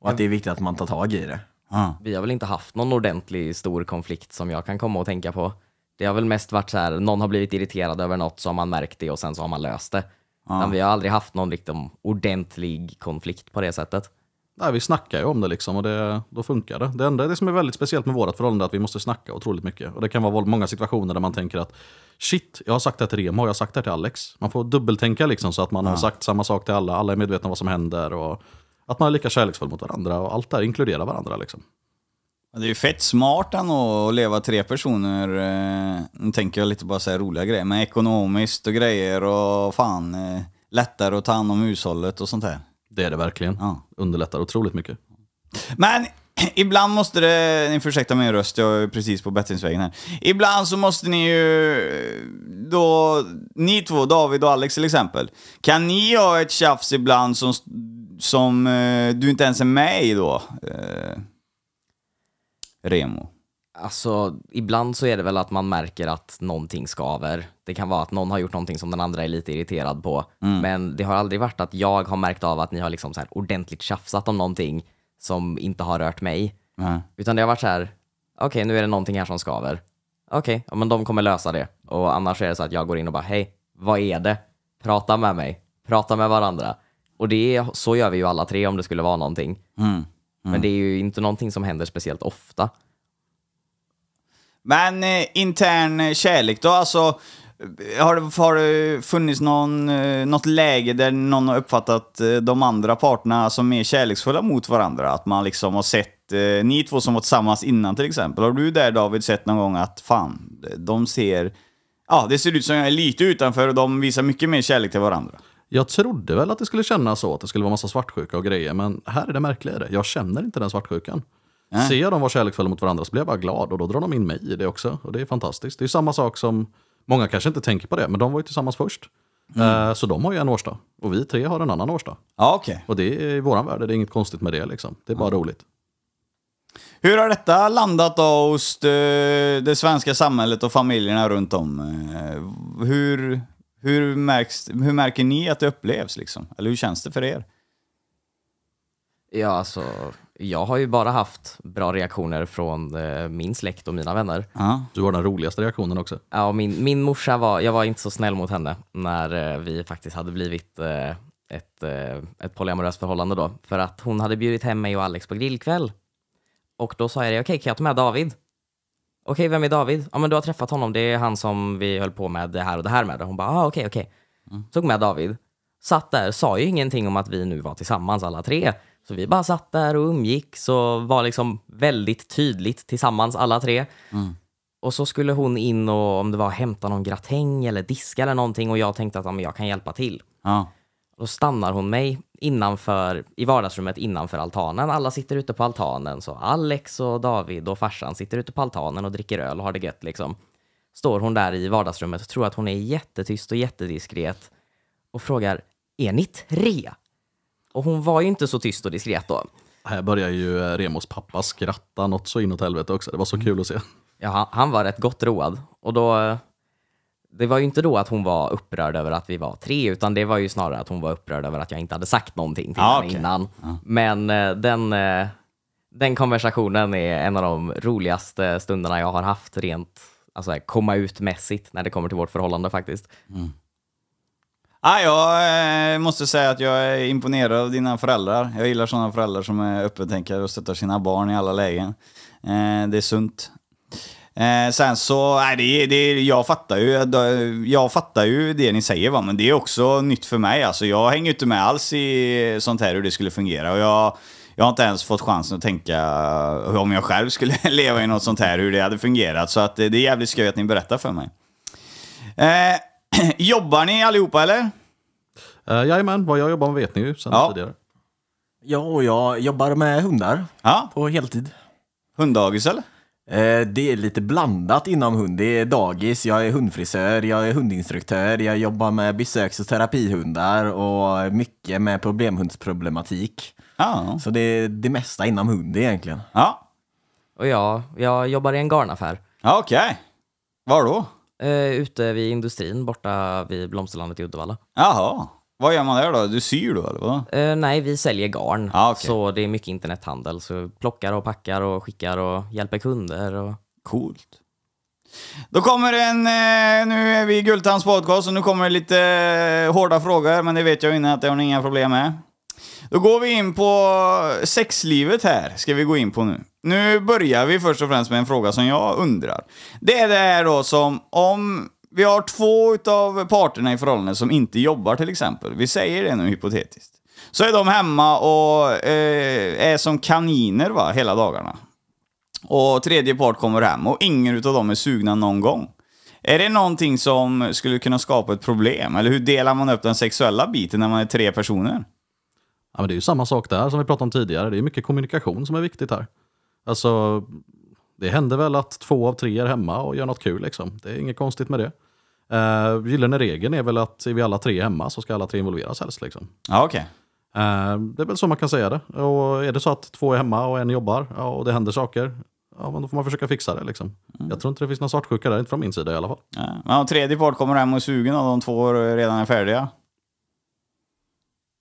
Och att det är viktigt att man tar tag i det. ja. Vi har väl inte haft någon ordentlig stor konflikt som jag kan komma och tänka på. Det har väl mest varit så här, någon har blivit irriterad över något så har man märkt det och sen så har man löst det. Men vi har aldrig haft någon liksom ordentlig konflikt på det sättet. Nej, vi snackar ju om det liksom och det, då funkar det. Det enda det som är väldigt speciellt med vårt förhållande är att vi måste snacka otroligt mycket. Och det kan vara många situationer där man tänker att shit, jag har sagt det här till Remo, jag har sagt det här till Alex. Man får dubbeltänka liksom så att man har sagt samma sak till alla, alla är medvetna om vad som händer och att man är lika kärleksfull mot varandra och allt det här inkluderar varandra liksom. Det är ju fett smart ändå att leva tre personer. eh, Nu tänker jag lite bara så roliga grejer, men ekonomiskt och grejer och fan eh, lättare att ta hand om hushållet och sånt här. Det är det verkligen. Ja. Underlättar otroligt mycket. Men ibland måste det, ni får ursäkta min röst, jag är precis på bättringsvägen här. Ibland så måste ni ju, då, ni två, David och Alex till exempel, kan ni ha ett tjafs ibland som, som eh, du inte ens är med i då? Eh, Remo. Alltså, ibland så är det väl att man märker att någonting skaver. Det kan vara att någon har gjort någonting som den andra är lite irriterad på. Men det har aldrig varit att jag har märkt av att ni har liksom så här ordentligt tjafsat om någonting som inte har rört mig. Nej. Utan det har varit så här, okej nu är det någonting här som skaver. Okej, ja, men de kommer lösa det. Och annars är det så att jag går in och bara, hej, vad är det? Prata med mig. Prata med varandra. Och det är, så gör vi ju alla tre om det skulle vara någonting. Mm. Men det är ju inte någonting som händer speciellt ofta. Men eh, intern eh, kärlek då, alltså eh, har det, har det funnits någon, eh, något läge där någon har uppfattat eh, de andra parterna som mer kärleksfulla mot varandra? Att man liksom har sett, eh, ni två som var tillsammans innan till exempel, har du där David sett någon gång att fan, de ser, ja det ser ut som jag är lite utanför och de visar mycket mer kärlek till varandra? Jag trodde väl att det skulle kännas så, att det skulle vara massa svartsjuka och grejer, men här är det märkligare. Jag känner inte den svartsjukan. Nej. Ser jag dem vara kärleksfulla mot varandra så blir jag bara glad och då drar de in mig i det också. Och det är fantastiskt. Det är samma sak som, många kanske inte tänker på det, men de var ju tillsammans först. Eh, Så de har ju en årsdag och vi tre har en annan årsdag. Ja, okej. Och det är i våran värld, det är inget konstigt med det liksom. Det är bara roligt. Hur har detta landat då hos det, det svenska samhället och familjerna runt om? Eh, Hur, hur, märks, hur märker ni att det upplevs liksom? Eller hur känns det för er? Ja, alltså, jag har ju bara haft bra reaktioner från eh, min släkt och mina vänner. Ja. Du har den roligaste reaktionen också. Ja, och min, min morsa var, jag var inte så snäll mot henne när eh, vi faktiskt hade blivit eh, ett, eh, ett polyamoröst förhållande då. För att hon hade bjudit hem mig och Alex på grillkväll. Och då sa jag det, okej kan jag ta med David? Okej, vem är David? Ja men du har träffat honom, det är han som vi höll på med det här och det här med. Och hon bara, ah, okej okej. Tog med David. Satt där, sa ju ingenting om att vi nu var tillsammans alla tre. Så vi bara satt där och umgicks och var liksom väldigt tydligt tillsammans alla tre. Och så skulle hon in och om det var hämta någon gratäng eller diska eller någonting och jag tänkte att ja, men jag kan hjälpa till. Ja. Då stannar hon mig innanför, i vardagsrummet innanför altanen. Alla sitter ute på altanen. Så Alex och David och farsan sitter ute på altanen och dricker öl och har det gött liksom. Står hon där i vardagsrummet och tror att hon är jättetyst och jättediskret och frågar, är ni tre? Och hon var ju inte så tyst och diskret då. Här börjar ju eh, Remos pappa skratta något så inåt helvete också. Det var så kul att se. Ja, han, var rätt gott road. Och då, det var ju inte då att hon var upprörd över att vi var tre, utan det var ju snarare att hon var upprörd över att jag inte hade sagt någonting till Ja, henne okej. innan. Men eh, den, eh, den konversationen är en av de roligaste stunderna jag har haft rent alltså, här, komma ut-mässigt när det kommer till vårt förhållande faktiskt. Ah, jag eh, måste säga att jag är imponerad av dina föräldrar. Jag gillar sådana föräldrar som är öppentänkare och stöttar sina barn i alla lägen. Eh, det är sunt. Eh, sen så, nej, det, det, jag, fattar ju, jag fattar ju det ni säger, va? men det är också nytt för mig. Alltså, jag hänger ju inte med alls i sånt här hur det skulle fungera. Och jag, jag har inte ens fått chansen att tänka om jag själv skulle leva i något sånt här, hur det hade fungerat. Så att det det är jävligt skoj att ni berättar för mig. Eh, jobbar ni allihopa eller? Uh, jajamän, vad jag jobbar med vet ni ju sedan Ja. tidigare. Ja, och jag jobbar med hundar Ja, på heltid. hunddagis eller? Eh, Det är lite blandat inom hund. Det är dagis, jag är hundfrisör, jag är hundinstruktör, jag jobbar med besöks och terapihundar och mycket med problemhundsproblematik. Ja. Så det är det mesta inom hund egentligen. Ja, Och jag, jag jobbar i en garnaffär. okej. Var då? Eh, ute vid industrin borta vid Blomsterlandet i Uddevalla. Jaha. Vad gör man där då? Du syr då eller vad? Eh, nej, vi säljer garn. Ah, okej. Så det är mycket internethandel. Så plockar och packar och skickar och hjälper kunder. Och... Coolt. Då kommer en, eh, nu är vi i Gultans podcast och nu kommer lite eh, hårda frågor, men det vet jag innan att det har ni inga problem med. Då går vi in på sexlivet här, ska vi gå in på nu. Nu börjar vi först och främst med en fråga som jag undrar. Det är det här då som om vi har två utav parterna i förhållandet som inte jobbar till exempel, vi säger det nu hypotetiskt. Så är de hemma och eh, är som kaniner va, hela dagarna. och tredje part kommer hem och ingen utav dem är sugna någon gång. Är det någonting som skulle kunna skapa ett problem? Eller hur delar man upp den sexuella biten när man är tre personer? Ja, men det är ju samma sak där som vi pratade om tidigare. Det är mycket kommunikation som är viktigt här. Alltså, det händer väl att två av tre är hemma och gör något kul. Liksom. Det är inget konstigt med det. Uh, gyllene regeln är väl att är vi alla tre hemma så ska alla tre involveras helst. Liksom. Ja, okej. Eh, det är väl så man kan säga det. Och är det så att två är hemma och en jobbar ja, och det händer saker, ja, men då får man försöka fixa det. Liksom. Jag tror inte det finns någon svartsjuka där, inte från min sida i alla fall. Ja. Men om tredje part kommer hem och är sugen och de två redan är färdiga?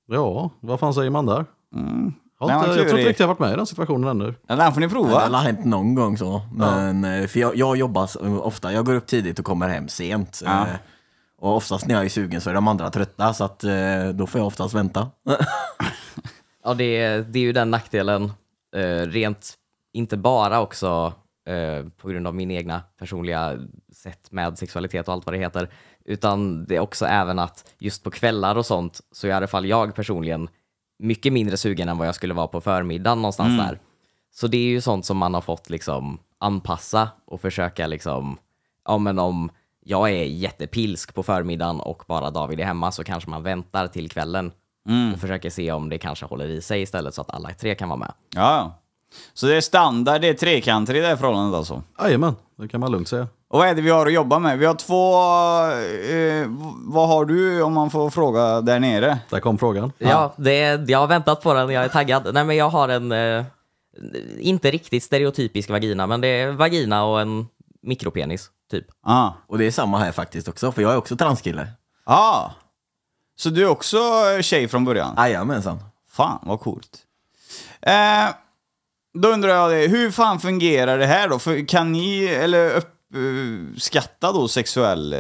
Ja, vad fan säger man där? Mm. Jag, inte, jag tror inte riktigt jag har varit med i den situationen ännu. Ja, den får ni Det prova. har hänt någon gång så. Men, eh, för jag, jag jobbar ofta, jag går upp tidigt och kommer hem sent. Ja. Eh, Och oftast när jag är sugen så är de andra trötta, så att, eh, då får jag oftast vänta. Ja, det, är- det är ju den nackdelen, rent, inte bara också på grund av min egna personliga sätt med sexualitet och allt vad det heter, utan det är också även att just på kvällar och sånt så är i alla fall jag personligen mycket mindre sugen än vad jag skulle vara på förmiddagen någonstans där. Så det är ju sånt som man har fått liksom anpassa och försöka liksom, ja men om jag är jättepilsk på förmiddagen och bara David är hemma så kanske man väntar till kvällen och försöker se om det kanske håller i sig istället så att alla tre kan vara med. Ja, ja. Så det är standard, det är trekanter i det här förhållandet alltså? Jajamän, det kan man lugnt säga. Och vad är det vi har att jobba med? Vi har två... Eh, vad har du om man får fråga där nere? Där kom frågan. Ja, det, jag har väntat på den, jag är taggad. Nej men jag har en, eh, inte riktigt stereotypisk vagina, men det är vagina och en mikropenis, typ. Ah. Och det är samma här faktiskt också, för jag är också transkille. ah. Så du är också tjej från början? Jajamensan. Fan, vad coolt. Eh, då undrar jag det, hur fan fungerar det här då? För kan ni, eller uppskatta då sexuell... Eh,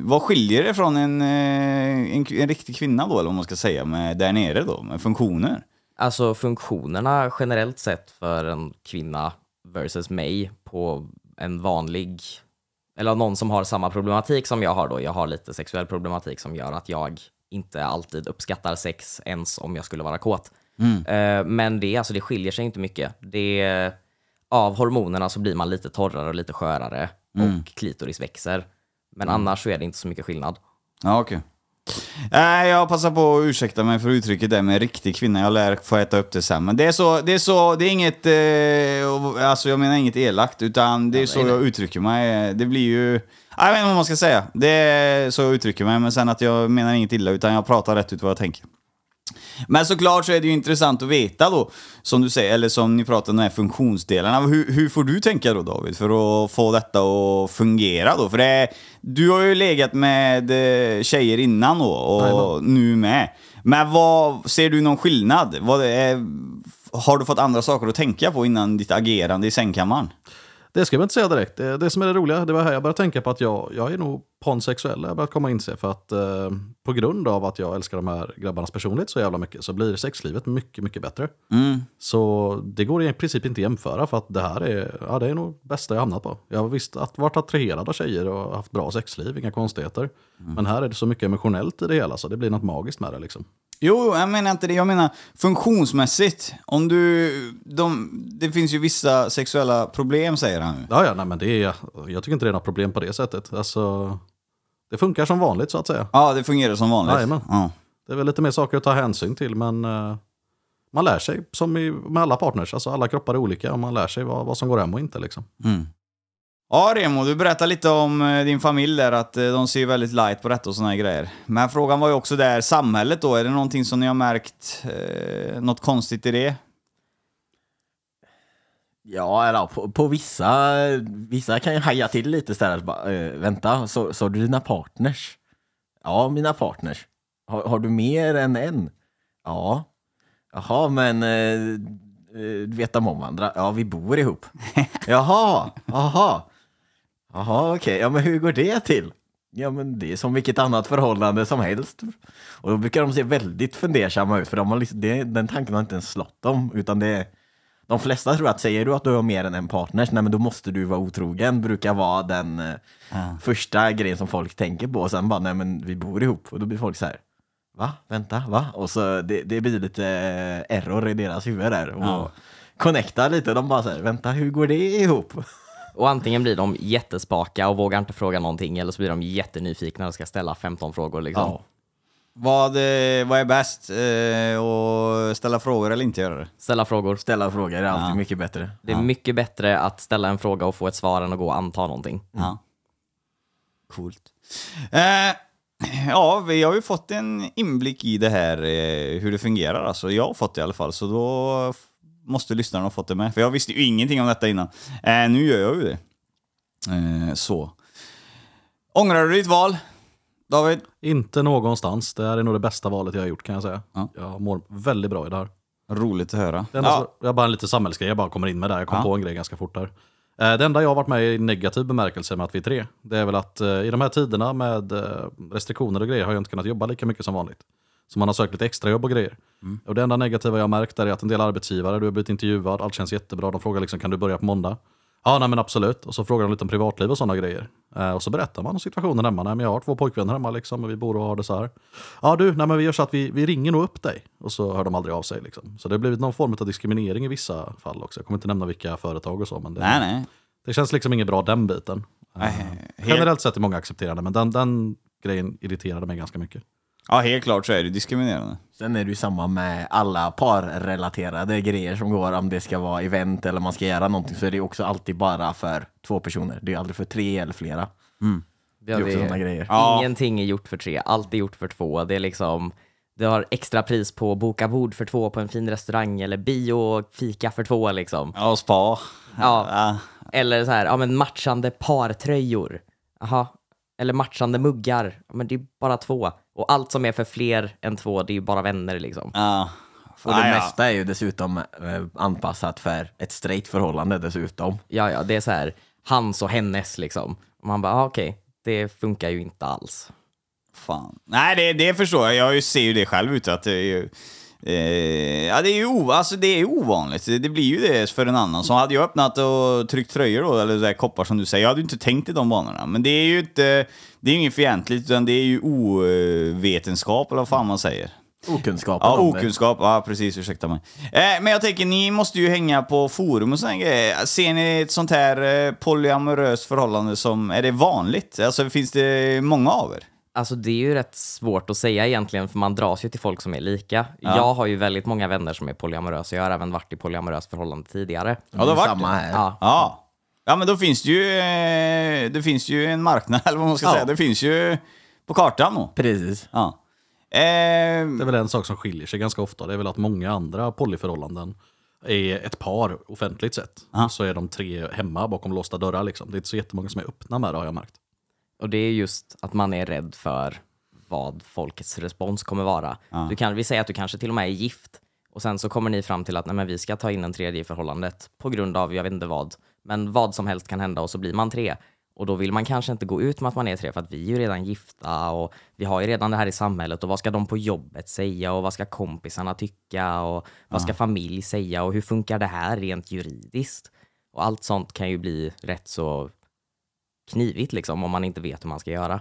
vad skiljer det från en, eh, en, en riktig kvinna då, eller vad man ska säga, med där nere då, med funktioner? Alltså funktionerna generellt sett för en kvinna versus mig på en vanlig, eller någon som har samma problematik som jag har då. Jag har lite sexuell problematik som gör att jag inte alltid uppskattar sex ens om jag skulle vara kåt. Eh, Men det, alltså, det skiljer sig inte mycket. Det, av hormonerna så blir man lite torrare och lite skörare och klitoris växer. Men annars så är det inte så mycket skillnad. Ja, okej. Nej, jag passar på att ursäkta mig för uttrycket där med riktig kvinna. Jag lär få äta upp det sen. Men det är så, det är så, det är inget, eh, alltså jag menar inget elakt, utan det är så jag uttrycker mig. Det blir ju, jag vet inte vad man ska säga. Det är så jag uttrycker mig, men sen att jag menar inget illa, utan jag pratar rätt ut vad jag tänker. Men såklart så är det ju intressant att veta då, som du säger, eller som ni pratar om de här funktionsdelarna. Hur, hur får du tänka då David, för att få detta att fungera då? För det, du har ju legat med eh, tjejer innan då, och nu med. Men vad, ser du någon skillnad? Vad är, har du fått andra saker att tänka på innan ditt agerande i sängkammaren? Det ska jag inte säga direkt. Det, det som är det roliga, det var här jag började tänka på att jag, jag är nog pansexuell. Jag börjat komma inse för att eh, på grund av att jag älskar de här grabbarnas personlighet så jävla mycket så blir sexlivet mycket, mycket bättre. Så det går i princip inte att jämföra för att det här är, ja, det är nog bästa jag hamnat på. Jag har visst att varit attraherad av tjejer och haft bra sexliv, inga konstigheter. Men här är det så mycket emotionellt i det hela så det blir något magiskt med det liksom. Jo, jag menar inte det. Jag menar funktionsmässigt. Om du... De, det finns ju vissa sexuella problem, säger han nu. Ja, ja, nej, men det är, jag tycker inte det är något problem på det sättet. Alltså, det funkar som vanligt så att säga. Ja, det fungerar som vanligt. Jajamän. Ja. Det är väl lite mer saker att ta hänsyn till, men eh, man lär sig som i, med alla partners. Alltså alla kroppar är olika och man lär sig vad, vad som går hem och inte. Liksom. Ja, Remo, du berättade lite om eh, din familj där, att eh, de ser väldigt light på detta och såna här grejer. Men frågan var ju också där, samhället då, är det någonting som ni har märkt, eh, något konstigt i det? Ja, eller på, på vissa, vissa kan ju haja till lite så här, bara, eh, vänta, så, så du dina partners? Ja, mina partners. Har, har du mer än en? Ja. Jaha, men eh, eh, vet de om andra? Ja, vi bor ihop. Jaha, jaha. Jaha, okej, ja men hur går det till? Ja men det är som vilket annat förhållande som helst. Och då brukar de se väldigt fundersamma ut för de har liksom, det, den tanken har inte ens slått dem utan det de flesta tror att säger du att du har mer än en partner, nej men då måste du vara otrogen, brukar vara den eh, första grejen som folk tänker på. Och sen bara, nej men vi bor ihop. Och då blir folk så här, va? Vänta, va? Och så det, det blir lite eh, error i deras huvud där. Och Ja. connectar lite. De bara såhär, vänta hur går det ihop? Och antingen blir de jättespaka och vågar inte fråga någonting eller så blir de jättenyfikna och ska ställa 15 frågor. Liksom. Ja. Vad, eh, vad är bäst? Eh, att ställa frågor eller inte göra det? Ställa frågor. Ställa frågor är alltid Ja. mycket bättre. Det är mycket bättre att ställa en fråga och få ett svar än att gå och anta någonting. Ja. Coolt. Eh, ja, vi har ju fått en inblick i det här, eh, hur det fungerar. Alltså, jag har fått det i alla fall, så då måste lyssnarna ha fått det med. För jag visste ju ingenting om detta innan. Eh, nu gör jag ju det. Eh, så. Ångrar du ditt val, David? Inte någonstans. Det här är nog det bästa valet jag har gjort kan jag säga. Ja. Jag mår väldigt bra i det här. Roligt att höra. Det Ja, så, jag bara en liten samhällsgrej, jag bara kommer in med där. Jag kom Ja. på en grej ganska fort där. Eh, Det enda jag har varit med i negativ bemärkelse med att vi är tre, det är väl att eh, i de här tiderna med eh, restriktioner och grejer har jag inte kunnat jobba lika mycket som vanligt. Så man har sökt lite extra jobb och grejer. Och det enda negativa jag märkt är att en del arbetsgivare, du har blivit intervjuad, allt känns jättebra. De frågar liksom, kan du börja på måndag? Ja, nej men absolut. Och så frågar de lite om privatliv och sådana grejer. Eh, och så berättar man om situationen hemma. Nej men jag har två pojkvänner hemma liksom och vi bor och har det så här. Ja du, nej men vi gör så att vi, vi ringer nog upp dig. Och så hör de aldrig av sig liksom. Så det har blivit någon form av diskriminering i vissa fall också. Jag kommer inte nämna vilka företag och så. Men det, Nej, nej. det känns liksom inget bra den biten. Nej, Eh, helt- Generellt sett är många accepterande, men den, den grejen irriterade mig ganska mycket. Ja, helt klart så är det diskriminerande. Sen är det ju samma med alla parrelaterade grejer som går, om det ska vara event eller man ska göra någonting, så är det också alltid bara för två personer. Det är aldrig för tre eller flera. Ja, Det är också sådana grejer. Ingenting är gjort för tre, allt är gjort för två. Det är liksom, du har extra pris på boka bord för två på en fin restaurang eller bio och fika för två liksom. Ja, spa. Ja. Ja. Eller så här, ja men matchande partröjor. Jaha. Eller matchande muggar. Ja, men det är bara två. Och allt som är för fler än två, det är ju bara vänner liksom. Ja. Och det Ja, ja. mesta är ju dessutom eh, anpassat för ett straight förhållande dessutom. Ja, ja, det är så här, hans och hennes liksom. Och man bara, ah, okej, det funkar ju inte alls. Fan. Nej, det, det förstår jag. Jag ser ju det själv ute att det är ju... Eh, ja, det är ju o, alltså, det är ovanligt. Det, det blir ju det för en annan. Så hade jag öppnat och tryckt tröjor då, eller där koppar som du säger, jag hade ju inte tänkt i de banorna. Men det är ju inte... Det är inget fientligt, utan det är ju ovetenskap, eller vad fan man säger. Okunskapen Ja, det. okunskap. Ja, precis. Ursäkta mig. Eh, men jag tänker, ni måste ju hänga på forum och sådana grejer. Ser ni ett sånt här eh, polyamoröst förhållande som... Är det vanligt? Alltså, finns det många av er? Alltså det är ju rätt svårt att säga egentligen, för man dras ju till folk som är lika. Jag har ju väldigt många vänner som är polyamorösa, jag har även varit i polyamoröst förhållande tidigare. Ja, det har varit Samma det. här. Ja, Ja. Ja, men då finns det ju, eh, det finns ju en marknad, eller vad man ska Ja. säga. Det finns ju på kartan då. Precis. Ja. Eh, Det är väl en sak som skiljer sig ganska ofta. Det är väl att många andra polyförhållanden är ett par offentligt sett. Ja. Så är de tre hemma bakom låsta dörrar. Liksom. Det är inte så jättemånga som är öppna med det har jag märkt. Och det är just att man är rädd för vad folkets respons kommer vara. Du kan, vi säger att du kanske till och med är gift och sen så kommer ni fram till att nej, men vi ska ta in en tredje i förhållandet på grund av, jag vet inte vad, men vad som helst kan hända och så blir man tre. Och då vill man kanske inte gå ut med att man är tre för att vi är ju redan gifta och vi har ju redan det här i samhället. Och vad ska de på jobbet säga? Och vad ska kompisarna tycka? Och vad ska familj säga? Och hur funkar det här rent juridiskt? Och allt sånt kan ju bli rätt så knivigt liksom om man inte vet hur man ska göra.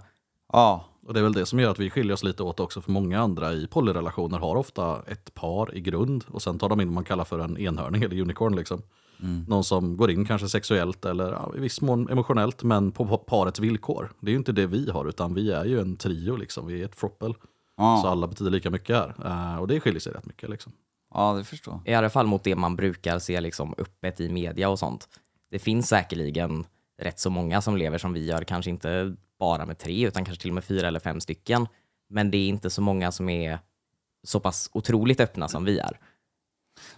ja. Och det är väl det som gör att vi skiljer oss lite åt också. För många andra i polyrelationer har ofta ett par i grund och sen tar de in vad man kallar för en enhörning eller unicorn. Liksom. Någon som går in kanske sexuellt eller ja, i viss mån emotionellt men på parets villkor. Det är ju inte det vi har utan vi är ju en trio liksom. Vi är ett froppel. Ja. Så alla betyder lika mycket här. Eh, och det skiljer sig rätt mycket liksom. ja, det förstår jag. I alla fall mot det man brukar se liksom öppet i media och sånt. Det finns säkerligen rätt så många som lever som vi gör, kanske inte bara med tre utan kanske till och med fyra eller fem stycken. Men det är inte så många som är så pass otroligt öppna som vi är.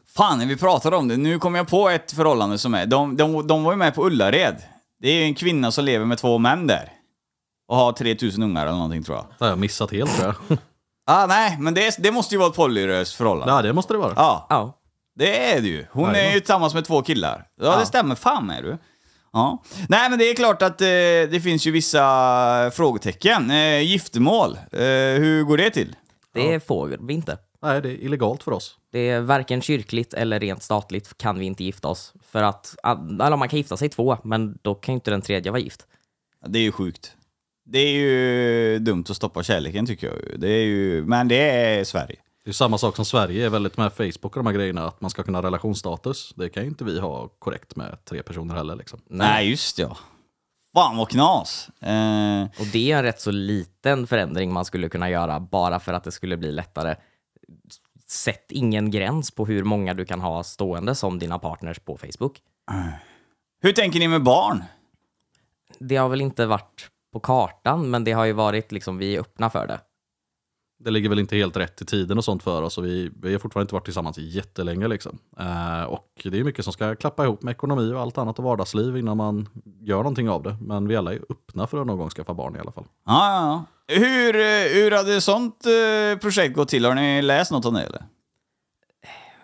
Fan, när vi pratar om det, nu kom jag på ett förhållande som är... De, de, de var ju med på Ullared. Det är ju en kvinna som lever med två män där. Och har 3000 ungar eller någonting tror jag. Det har jag missat helt tror jag. Ah, nej, men det, det måste ju vara ett polyröst förhållande. ja, det måste det vara. Ja, Ja, det är det ju. Hon är Jajamän. ju tillsammans med två killar. Ja, det stämmer. Fan är du. Ja. Nej, men det är klart att eh, det finns ju vissa frågetecken. Eh, giftermål, eh, hur går det till? det får vi inte. Nej, det är illegalt för oss. Det är varken kyrkligt eller rent statligt kan vi inte gifta oss. För att, eller man kan gifta sig två, men då kan ju inte den tredje vara gift. Det är ju sjukt. Det är ju dumt att stoppa kärleken tycker jag. Det är ju, men det är Sverige. Det är samma sak som Sverige är väldigt med Facebook och de här grejerna, att man ska kunna ha relationsstatus. Det kan ju inte vi ha korrekt med tre personer heller. Liksom. Nej, just ja. Fan vad knas. Eh, Och det är en rätt så liten förändring man skulle kunna göra bara för att det skulle bli lättare. Sätt ingen gräns på hur många du kan ha stående som dina partners på Facebook. hur tänker ni med barn? Det har väl inte varit på kartan, men det har ju varit liksom, vi är öppna för det. Det ligger väl inte helt rätt i tiden och sånt för oss och vi, vi har fortfarande inte varit tillsammans jättelänge. Liksom. Eh, och det är mycket som ska klappa ihop med ekonomi och allt annat och vardagsliv innan man gör någonting av det. Men vi alla är öppna för att någon gång skaffa barn i alla fall. Ja, ja, ja. Hur, eh, hur hade ett sånt eh, projekt gått till? Har ni läst något om det eller?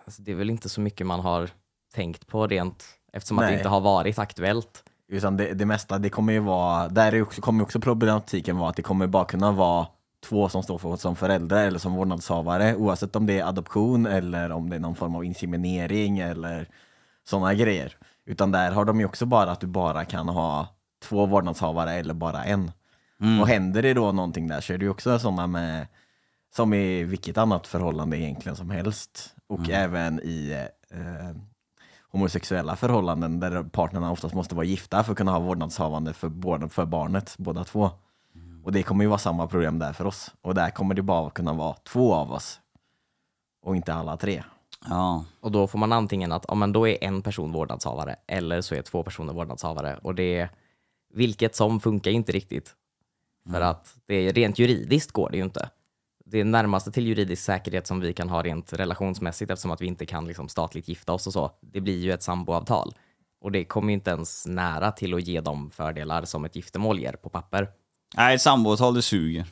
Alltså, det är väl inte så mycket man har tänkt på rent eftersom att Nej. det inte har varit aktuellt. Utan det, det mesta, det kommer ju vara, där är också, kommer ju också problematiken vara att det kommer bara kunna vara två som står för som föräldrar eller som vårdnadshavare oavsett om det är adoption eller om det är någon form av inseminering eller sådana grejer. Utan där har de ju också bara att du bara kan ha två vårdnadshavare eller bara en. Och händer det då någonting där så är det ju också sådana med som i vilket annat förhållande egentligen som helst. Och även i eh, homosexuella förhållanden där partnerna oftast måste vara gifta för att kunna ha vårdnadshavande för, för barnet, båda två. Och det kommer ju vara samma problem där för oss. Och där kommer det bara kunna vara två av oss. Och inte alla tre. Ja. Och då får man antingen att ja, men då är en person vårdnadshavare eller så är två personer vårdnadshavare. Och det vilket som funkar inte riktigt. För att det är, rent juridiskt går det ju inte. Det är närmaste till juridisk säkerhet som vi kan ha rent relationsmässigt eftersom att vi inte kan liksom statligt gifta oss och så. Det blir ju ett samboavtal. Och det kommer ju inte ens nära till att ge de fördelar som ett giftermål ger på papper. Nej, ett samboavtal det suger.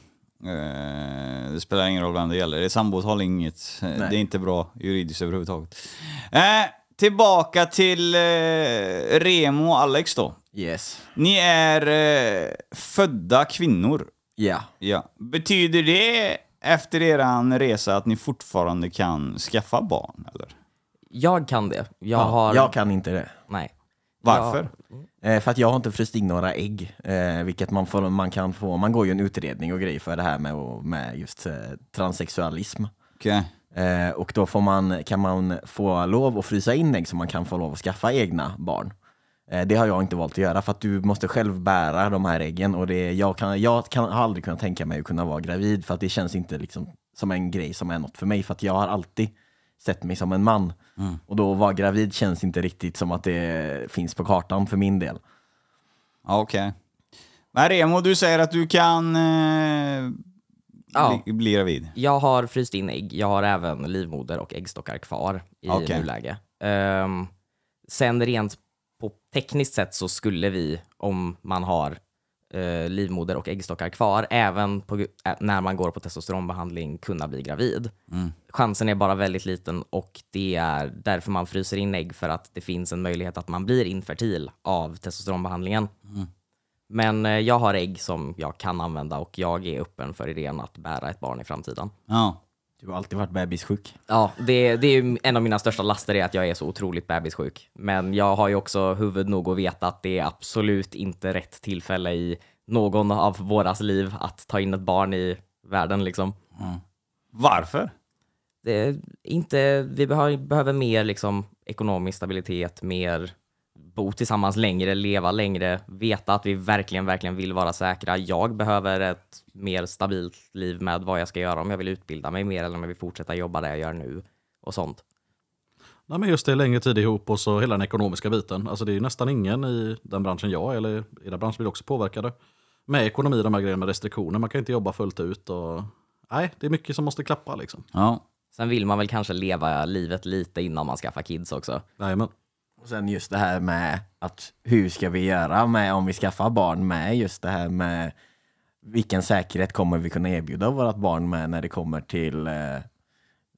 Eh, det spelar ingen roll vem det gäller. Ett samboavtal är inget. eh, Det är inte bra juridiskt överhuvudtaget. Eh, tillbaka till eh, Remo och Alex då. Yes. Ni är eh, födda kvinnor. Ja. Ja. Betyder det efter eran resa att ni fortfarande kan skaffa barn? Eller? Jag kan det. Jag ja. har... Jag kan inte det. Nej. Varför? Eh, för att jag har inte fryst in några ägg, eh, vilket man, får, man kan få. Man går ju en utredning och grejer för det här med, med just eh, transsexualism. Okej. Eh, och då får man, kan man få lov att frysa in ägg så man kan få lov att skaffa egna barn. Eh, det har jag inte valt att göra för att du måste själv bära de här äggen och det, jag, kan, jag kan, har aldrig kunnat tänka mig att kunna vara gravid för att det känns inte liksom som en grej som är något för mig för att jag har alltid sett mig som en man. Och då vara gravid känns inte riktigt som att det finns på kartan för min del. Ja, Okej. Men Remo, du säger att du kan eh, Ja. bli, bli gravid. Jag har fryst in ägg. Jag har även livmoder och äggstockar kvar i Okej. nuläge. Ehm, sen rent på tekniskt sätt så skulle vi, om man har eh, livmoder och äggstockar kvar, även på, ä- när man går på testosteronbehandling, kunna bli gravid. Chansen är bara väldigt liten och det är därför man fryser in ägg, för att det finns en möjlighet att man blir infertil av testosteronbehandlingen. Men eh, jag har ägg som jag kan använda och jag är öppen för idén att bära ett barn i framtiden. Ja. Du har alltid varit bebissjuk. Ja, det, det är en av mina största laster är att jag är så otroligt bebissjuk. Men jag har ju också huvud nog att veta att det är absolut inte rätt tillfälle i någon av våras liv att ta in ett barn i världen liksom. Varför? Det är inte, vi behöver, behöver mer liksom ekonomisk stabilitet, mer bo tillsammans längre, leva längre, veta att vi verkligen, verkligen vill vara säkra. Jag behöver ett mer stabilt liv med vad jag ska göra, om jag vill utbilda mig mer eller om jag vill fortsätta jobba där jag gör nu och sånt. Nej, men just det, längre tid ihop och så hela den ekonomiska biten. Alltså det är ju nästan ingen i den branschen jag eller i den branschen blir också påverkade. Med ekonomi, de här grejerna med restriktioner, man kan inte jobba fullt ut och... Nej, det är mycket som måste klappa liksom. Ja. Sen vill man väl kanske leva livet lite innan man skaffar kids också. Nej, men Och sen just det här med att hur ska vi göra med om vi skaffar barn med just det här med vilken säkerhet kommer vi kunna erbjuda vårt barn med när det kommer till eh,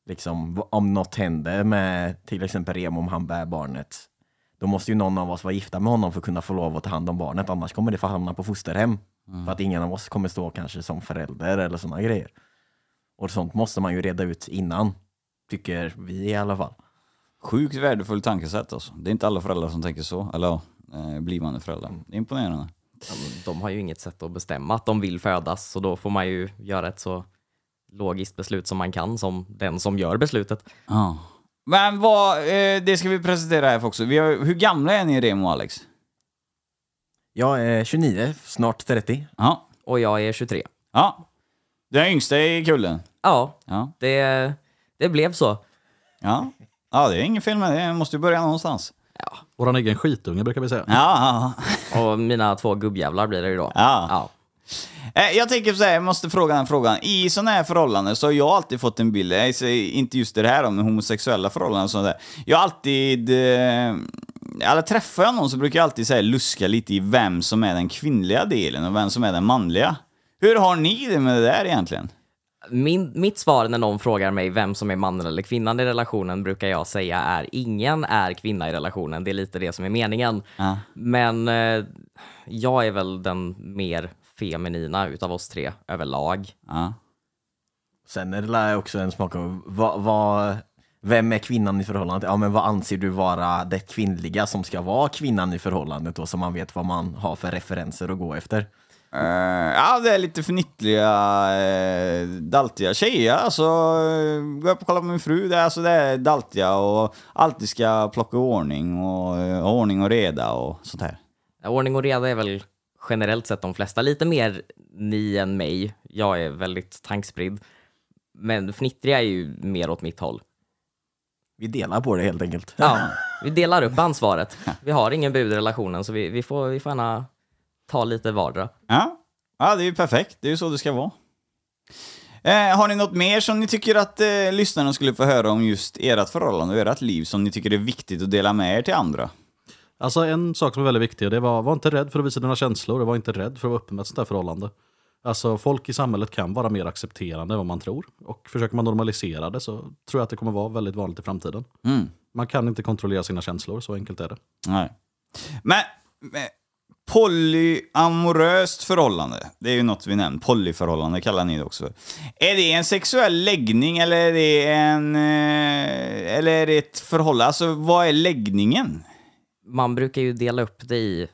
liksom om något händer med till exempel Remo om han bär barnet. Då måste ju någon av oss vara gifta med honom för att kunna få lov att ta hand om barnet annars kommer det få hamna på fosterhem. För att ingen av oss kommer stå kanske som förälder eller sådana grejer. Och sånt måste man ju reda ut innan. Tycker vi i alla fall. Sjukt värdefullt tankesätt alltså. Det är inte alla föräldrar som tänker så. Eller ja, eh, blivande föräldrar. Det är imponerande. Ja, De har ju inget sätt att bestämma att de vill födas, så då får man ju göra ett så logiskt beslut som man kan som den som gör beslutet. Ja. Men vad, eh, det ska vi presentera här också. Vi har, hur gamla är ni Remo och Alex? Jag är 29, snart 30. Ja. Och jag är 23. Ja. Den yngsta i kullen? Ja, Ja. det, det blev så. Ja. Ja, det är inget fel med det. Måste ju börja någonstans. Våran egen skitunge brukar vi säga. Ja, ja, Och mina två gubbjävlar blir det ju då. Ja. ja. Eh, Jag tänker så här, jag måste fråga den frågan. I sådana här förhållanden så har jag alltid fått en bild, säger inte just det här om homosexuella förhållanden och sånt där. Jag har alltid, eh, eller träffar jag någon så brukar jag alltid så här luska lite i vem som är den kvinnliga delen och vem som är den manliga. Hur har ni det med det där egentligen? Min, mitt svar när någon frågar mig vem som är mannen eller kvinnan i relationen brukar jag säga är ingen är kvinna i relationen. Det är lite det som är meningen. Ja. Men eh, jag är väl den mer feminina utav oss tre överlag. Ja. Sen är det där också en smak av vad, vad, vem är kvinnan i förhållandet? Ja, men vad anser du vara det kvinnliga som ska vara kvinnan i förhållandet då, så man vet vad man har för referenser att gå efter? Eh, ja, det är lite fnittliga, uh, daltiga tjejer. Alltså, uh, gå upp och kolla på min fru. Det är, alltså, det är daltiga och alltid ska plocka ordning och uh, ordning och reda och sånt här. Ordning och reda är väl generellt sett de flesta. Lite mer ni än mig. Jag är väldigt tankspridd. Men fnittriga är ju mer åt mitt håll. Vi delar på det helt enkelt. Ja, vi delar upp ansvaret. Vi har ingen bud i relationen så vi, vi, får, vi får gärna ta lite vardera. Ja. ja, det är ju perfekt. Det är ju så det ska vara. Eh, har ni något mer som ni tycker att eh, lyssnarna skulle få höra om just ert förhållande och ert liv som ni tycker är viktigt att dela med er till andra? Alltså en sak som är väldigt viktig, det var, var inte rädd för att visa dina känslor, och var inte rädd för att vara öppen med ett sånt här förhållande. Alltså folk i samhället kan vara mer accepterande än vad man tror. Och försöker man normalisera det så tror jag att det kommer vara väldigt vanligt i framtiden. Mm. Man kan inte kontrollera sina känslor, så enkelt är det. Nej. Men, men polyamoröst förhållande, det är ju något vi nämnt. Polyförhållande kallar ni det också för. Är det en sexuell läggning eller är det en... eh, Eller är det ett förhållande? Alltså, vad är läggningen? Man brukar ju dela upp det i,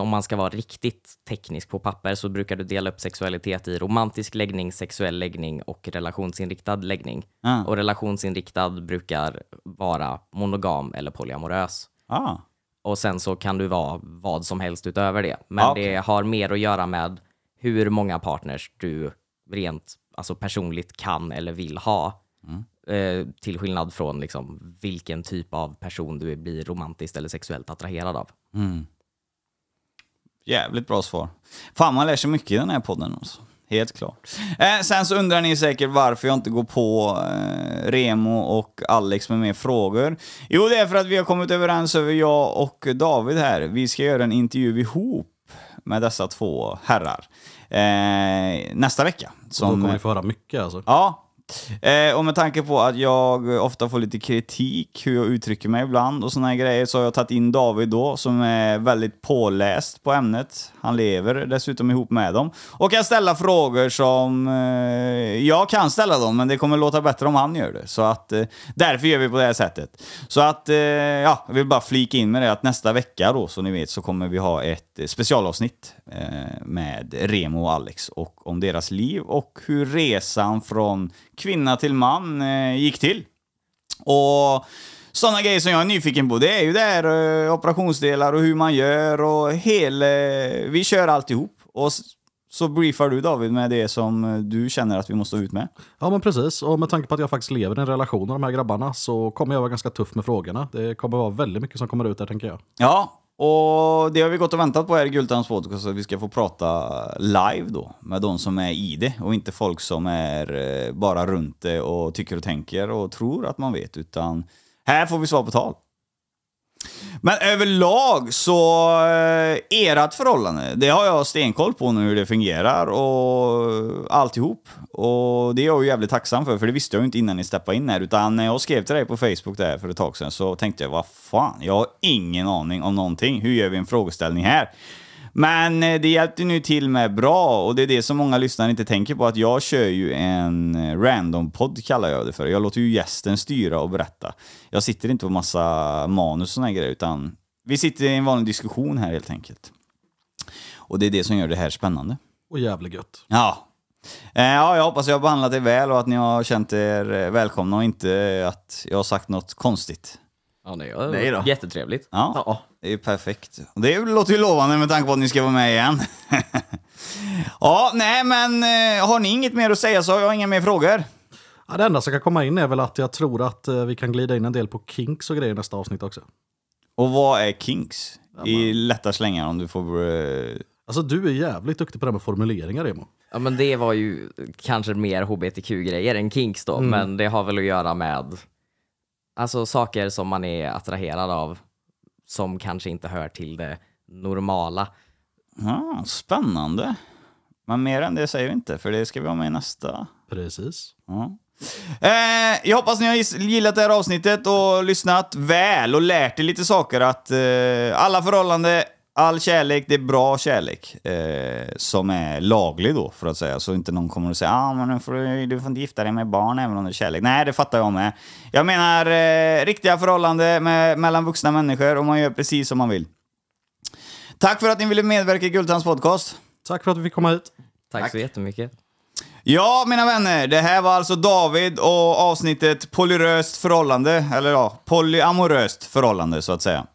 om man ska vara riktigt teknisk på papper, så brukar du dela upp sexualitet i romantisk läggning, sexuell läggning och relationsinriktad läggning. Ah. Och relationsinriktad brukar vara monogam eller polyamorös. Ah. Och sen så kan du vara vad som helst utöver det. Men okej. det har mer att göra med hur många partners du rent alltså personligt kan eller vill ha. Mm. Eh, till skillnad från liksom, vilken typ av person du blir romantiskt eller sexuellt attraherad av. Jävligt bra svar. Fan, man lär sig mycket i den här podden. Alltså. Helt klart. Eh, sen så undrar ni säkert varför jag inte går på eh, Remo och Alex med mer frågor. Jo, det är för att vi har kommit överens över jag och David här. Vi ska göra en intervju ihop med dessa två herrar eh, nästa vecka. Så då Som, kommer ni få höra mycket alltså. Ja. Eh, och med tanke på att jag ofta får lite kritik hur jag uttrycker mig ibland och såna här grejer så har jag tagit in David då som är väldigt påläst på ämnet. Han lever dessutom ihop med dem och kan ställa frågor som eh, jag kan ställa dem men det kommer låta bättre om han gör det. Så att eh, därför gör vi på det här sättet. Så att eh, ja, jag vill bara flika in med det att nästa vecka då som ni vet så kommer vi ha ett specialavsnitt eh, med Remo och Alex och om deras liv och hur resan från kvinna till man eh, gick till. Och sådana grejer som jag är nyfiken på, det är ju det här eh, operationsdelar och hur man gör och hela... Vi kör alltihop. Och så briefar du David med det som eh, du känner att vi måste ut med. Ja men precis, och med tanke på att jag faktiskt lever i en relation med de här grabbarna så kommer jag vara ganska tuff med frågorna. Det kommer vara väldigt mycket som kommer ut där tänker jag. Ja, och det har vi gått och väntat på här i Gultans podcast, att vi ska få prata live då med de som är i det och inte folk som är eh, bara runt det och tycker och tänker och tror att man vet, utan här får vi svar på tal. Men överlag så, eh, ert förhållande, det har jag stenkoll på nu hur det fungerar och alltihop. Och det är jag ju jävligt tacksam för, för det visste jag ju inte innan ni steppade in här. Utan när jag skrev till dig på Facebook där för ett tag sedan så tänkte jag, vad fan, jag har ingen aning om någonting. Hur gör vi en frågeställning här? Men eh, det hjälpte nu till med bra och det är det som många lyssnare inte tänker på att jag kör ju en eh, random-podd kallar jag det för. Jag låter ju gästen styra och berätta. Jag sitter inte på massa manus och såna grejer utan vi sitter i en vanlig diskussion här helt enkelt. Och det är det som gör det här spännande. Och jävligt gött. Ja. Eh, ja, jag hoppas jag har behandlat er väl och att ni har känt er välkomna och inte att jag har sagt något konstigt. Ja, nej, Nej då. Jättetrevligt. Ja, Ja. Det är ju perfekt. Det låter ju lovande med tanke på att ni ska vara med igen. ja, nej men eh, har ni inget mer att säga så har jag inga mer frågor. Ja, det enda som kan komma in är väl att jag tror att eh, vi kan glida in en del på kinks och grejer i nästa avsnitt också. Och vad är kinks? I lätta slängar om du får... eh, Alltså du är jävligt duktig på det här med formuleringar Emo. Ja, men det var ju kanske mer hbtq-grejer än kinks då, men det har väl att göra med alltså, saker som man är attraherad av som kanske inte hör till det normala. Ah, spännande. Men mer än det säger vi inte, för det ska vi ha med i nästa. Precis. Ja. Eh, jag hoppas ni har gillat det här avsnittet och lyssnat väl och lärt er lite saker. Att eh, alla förhållanden, all kärlek, det är bra kärlek. Eh, som är laglig då, för att säga. Så inte någon kommer att säga ah, men nu får du, du får inte gifta dig med barn även om det är kärlek. Nej, det fattar jag med. Jag menar eh, riktiga förhållanden med, mellan vuxna människor och man gör precis som man vill. Tack för att ni ville medverka i Gultans podcast. Tack för att vi fick komma hit. Tack, så jättemycket. Ja, mina vänner, det här var alltså David och avsnittet polyröst förhållande, eller ja, polyamoröst förhållande så att säga.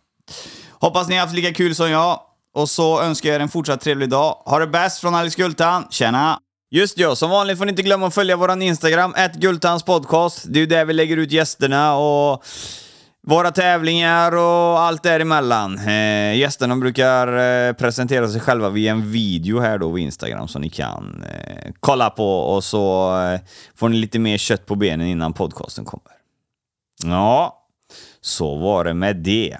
Hoppas ni har haft lika kul som jag, och så önskar jag er en fortsatt trevlig dag. Ha det bäst från Alice Gultan, tjena! Just ja, som vanligt får ni inte glömma att följa våran Instagram, Gultans podcast. Det är ju där vi lägger ut gästerna och våra tävlingar och allt däremellan. Eh, gästerna brukar eh, presentera sig själva via en video här då på Instagram som ni kan eh, kolla på och så eh, får ni lite mer kött på benen innan podcasten kommer. Ja, så var det med det.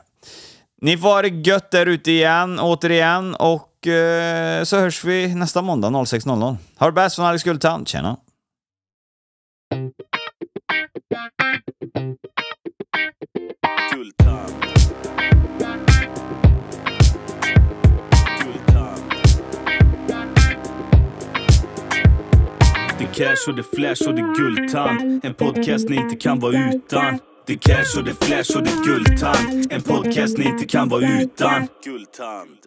Ni får ha det gött där ute igen, återigen, och eh, så hörs vi nästa måndag 06.00. Ha det bäst från Alex Gulltand, tjena! Det är cash och det flash och det guldtand. En podcast ni inte kan vara utan. Det är cash och det är flash och det är guldtand. En podcast ni inte kan vara utan. Guldtand.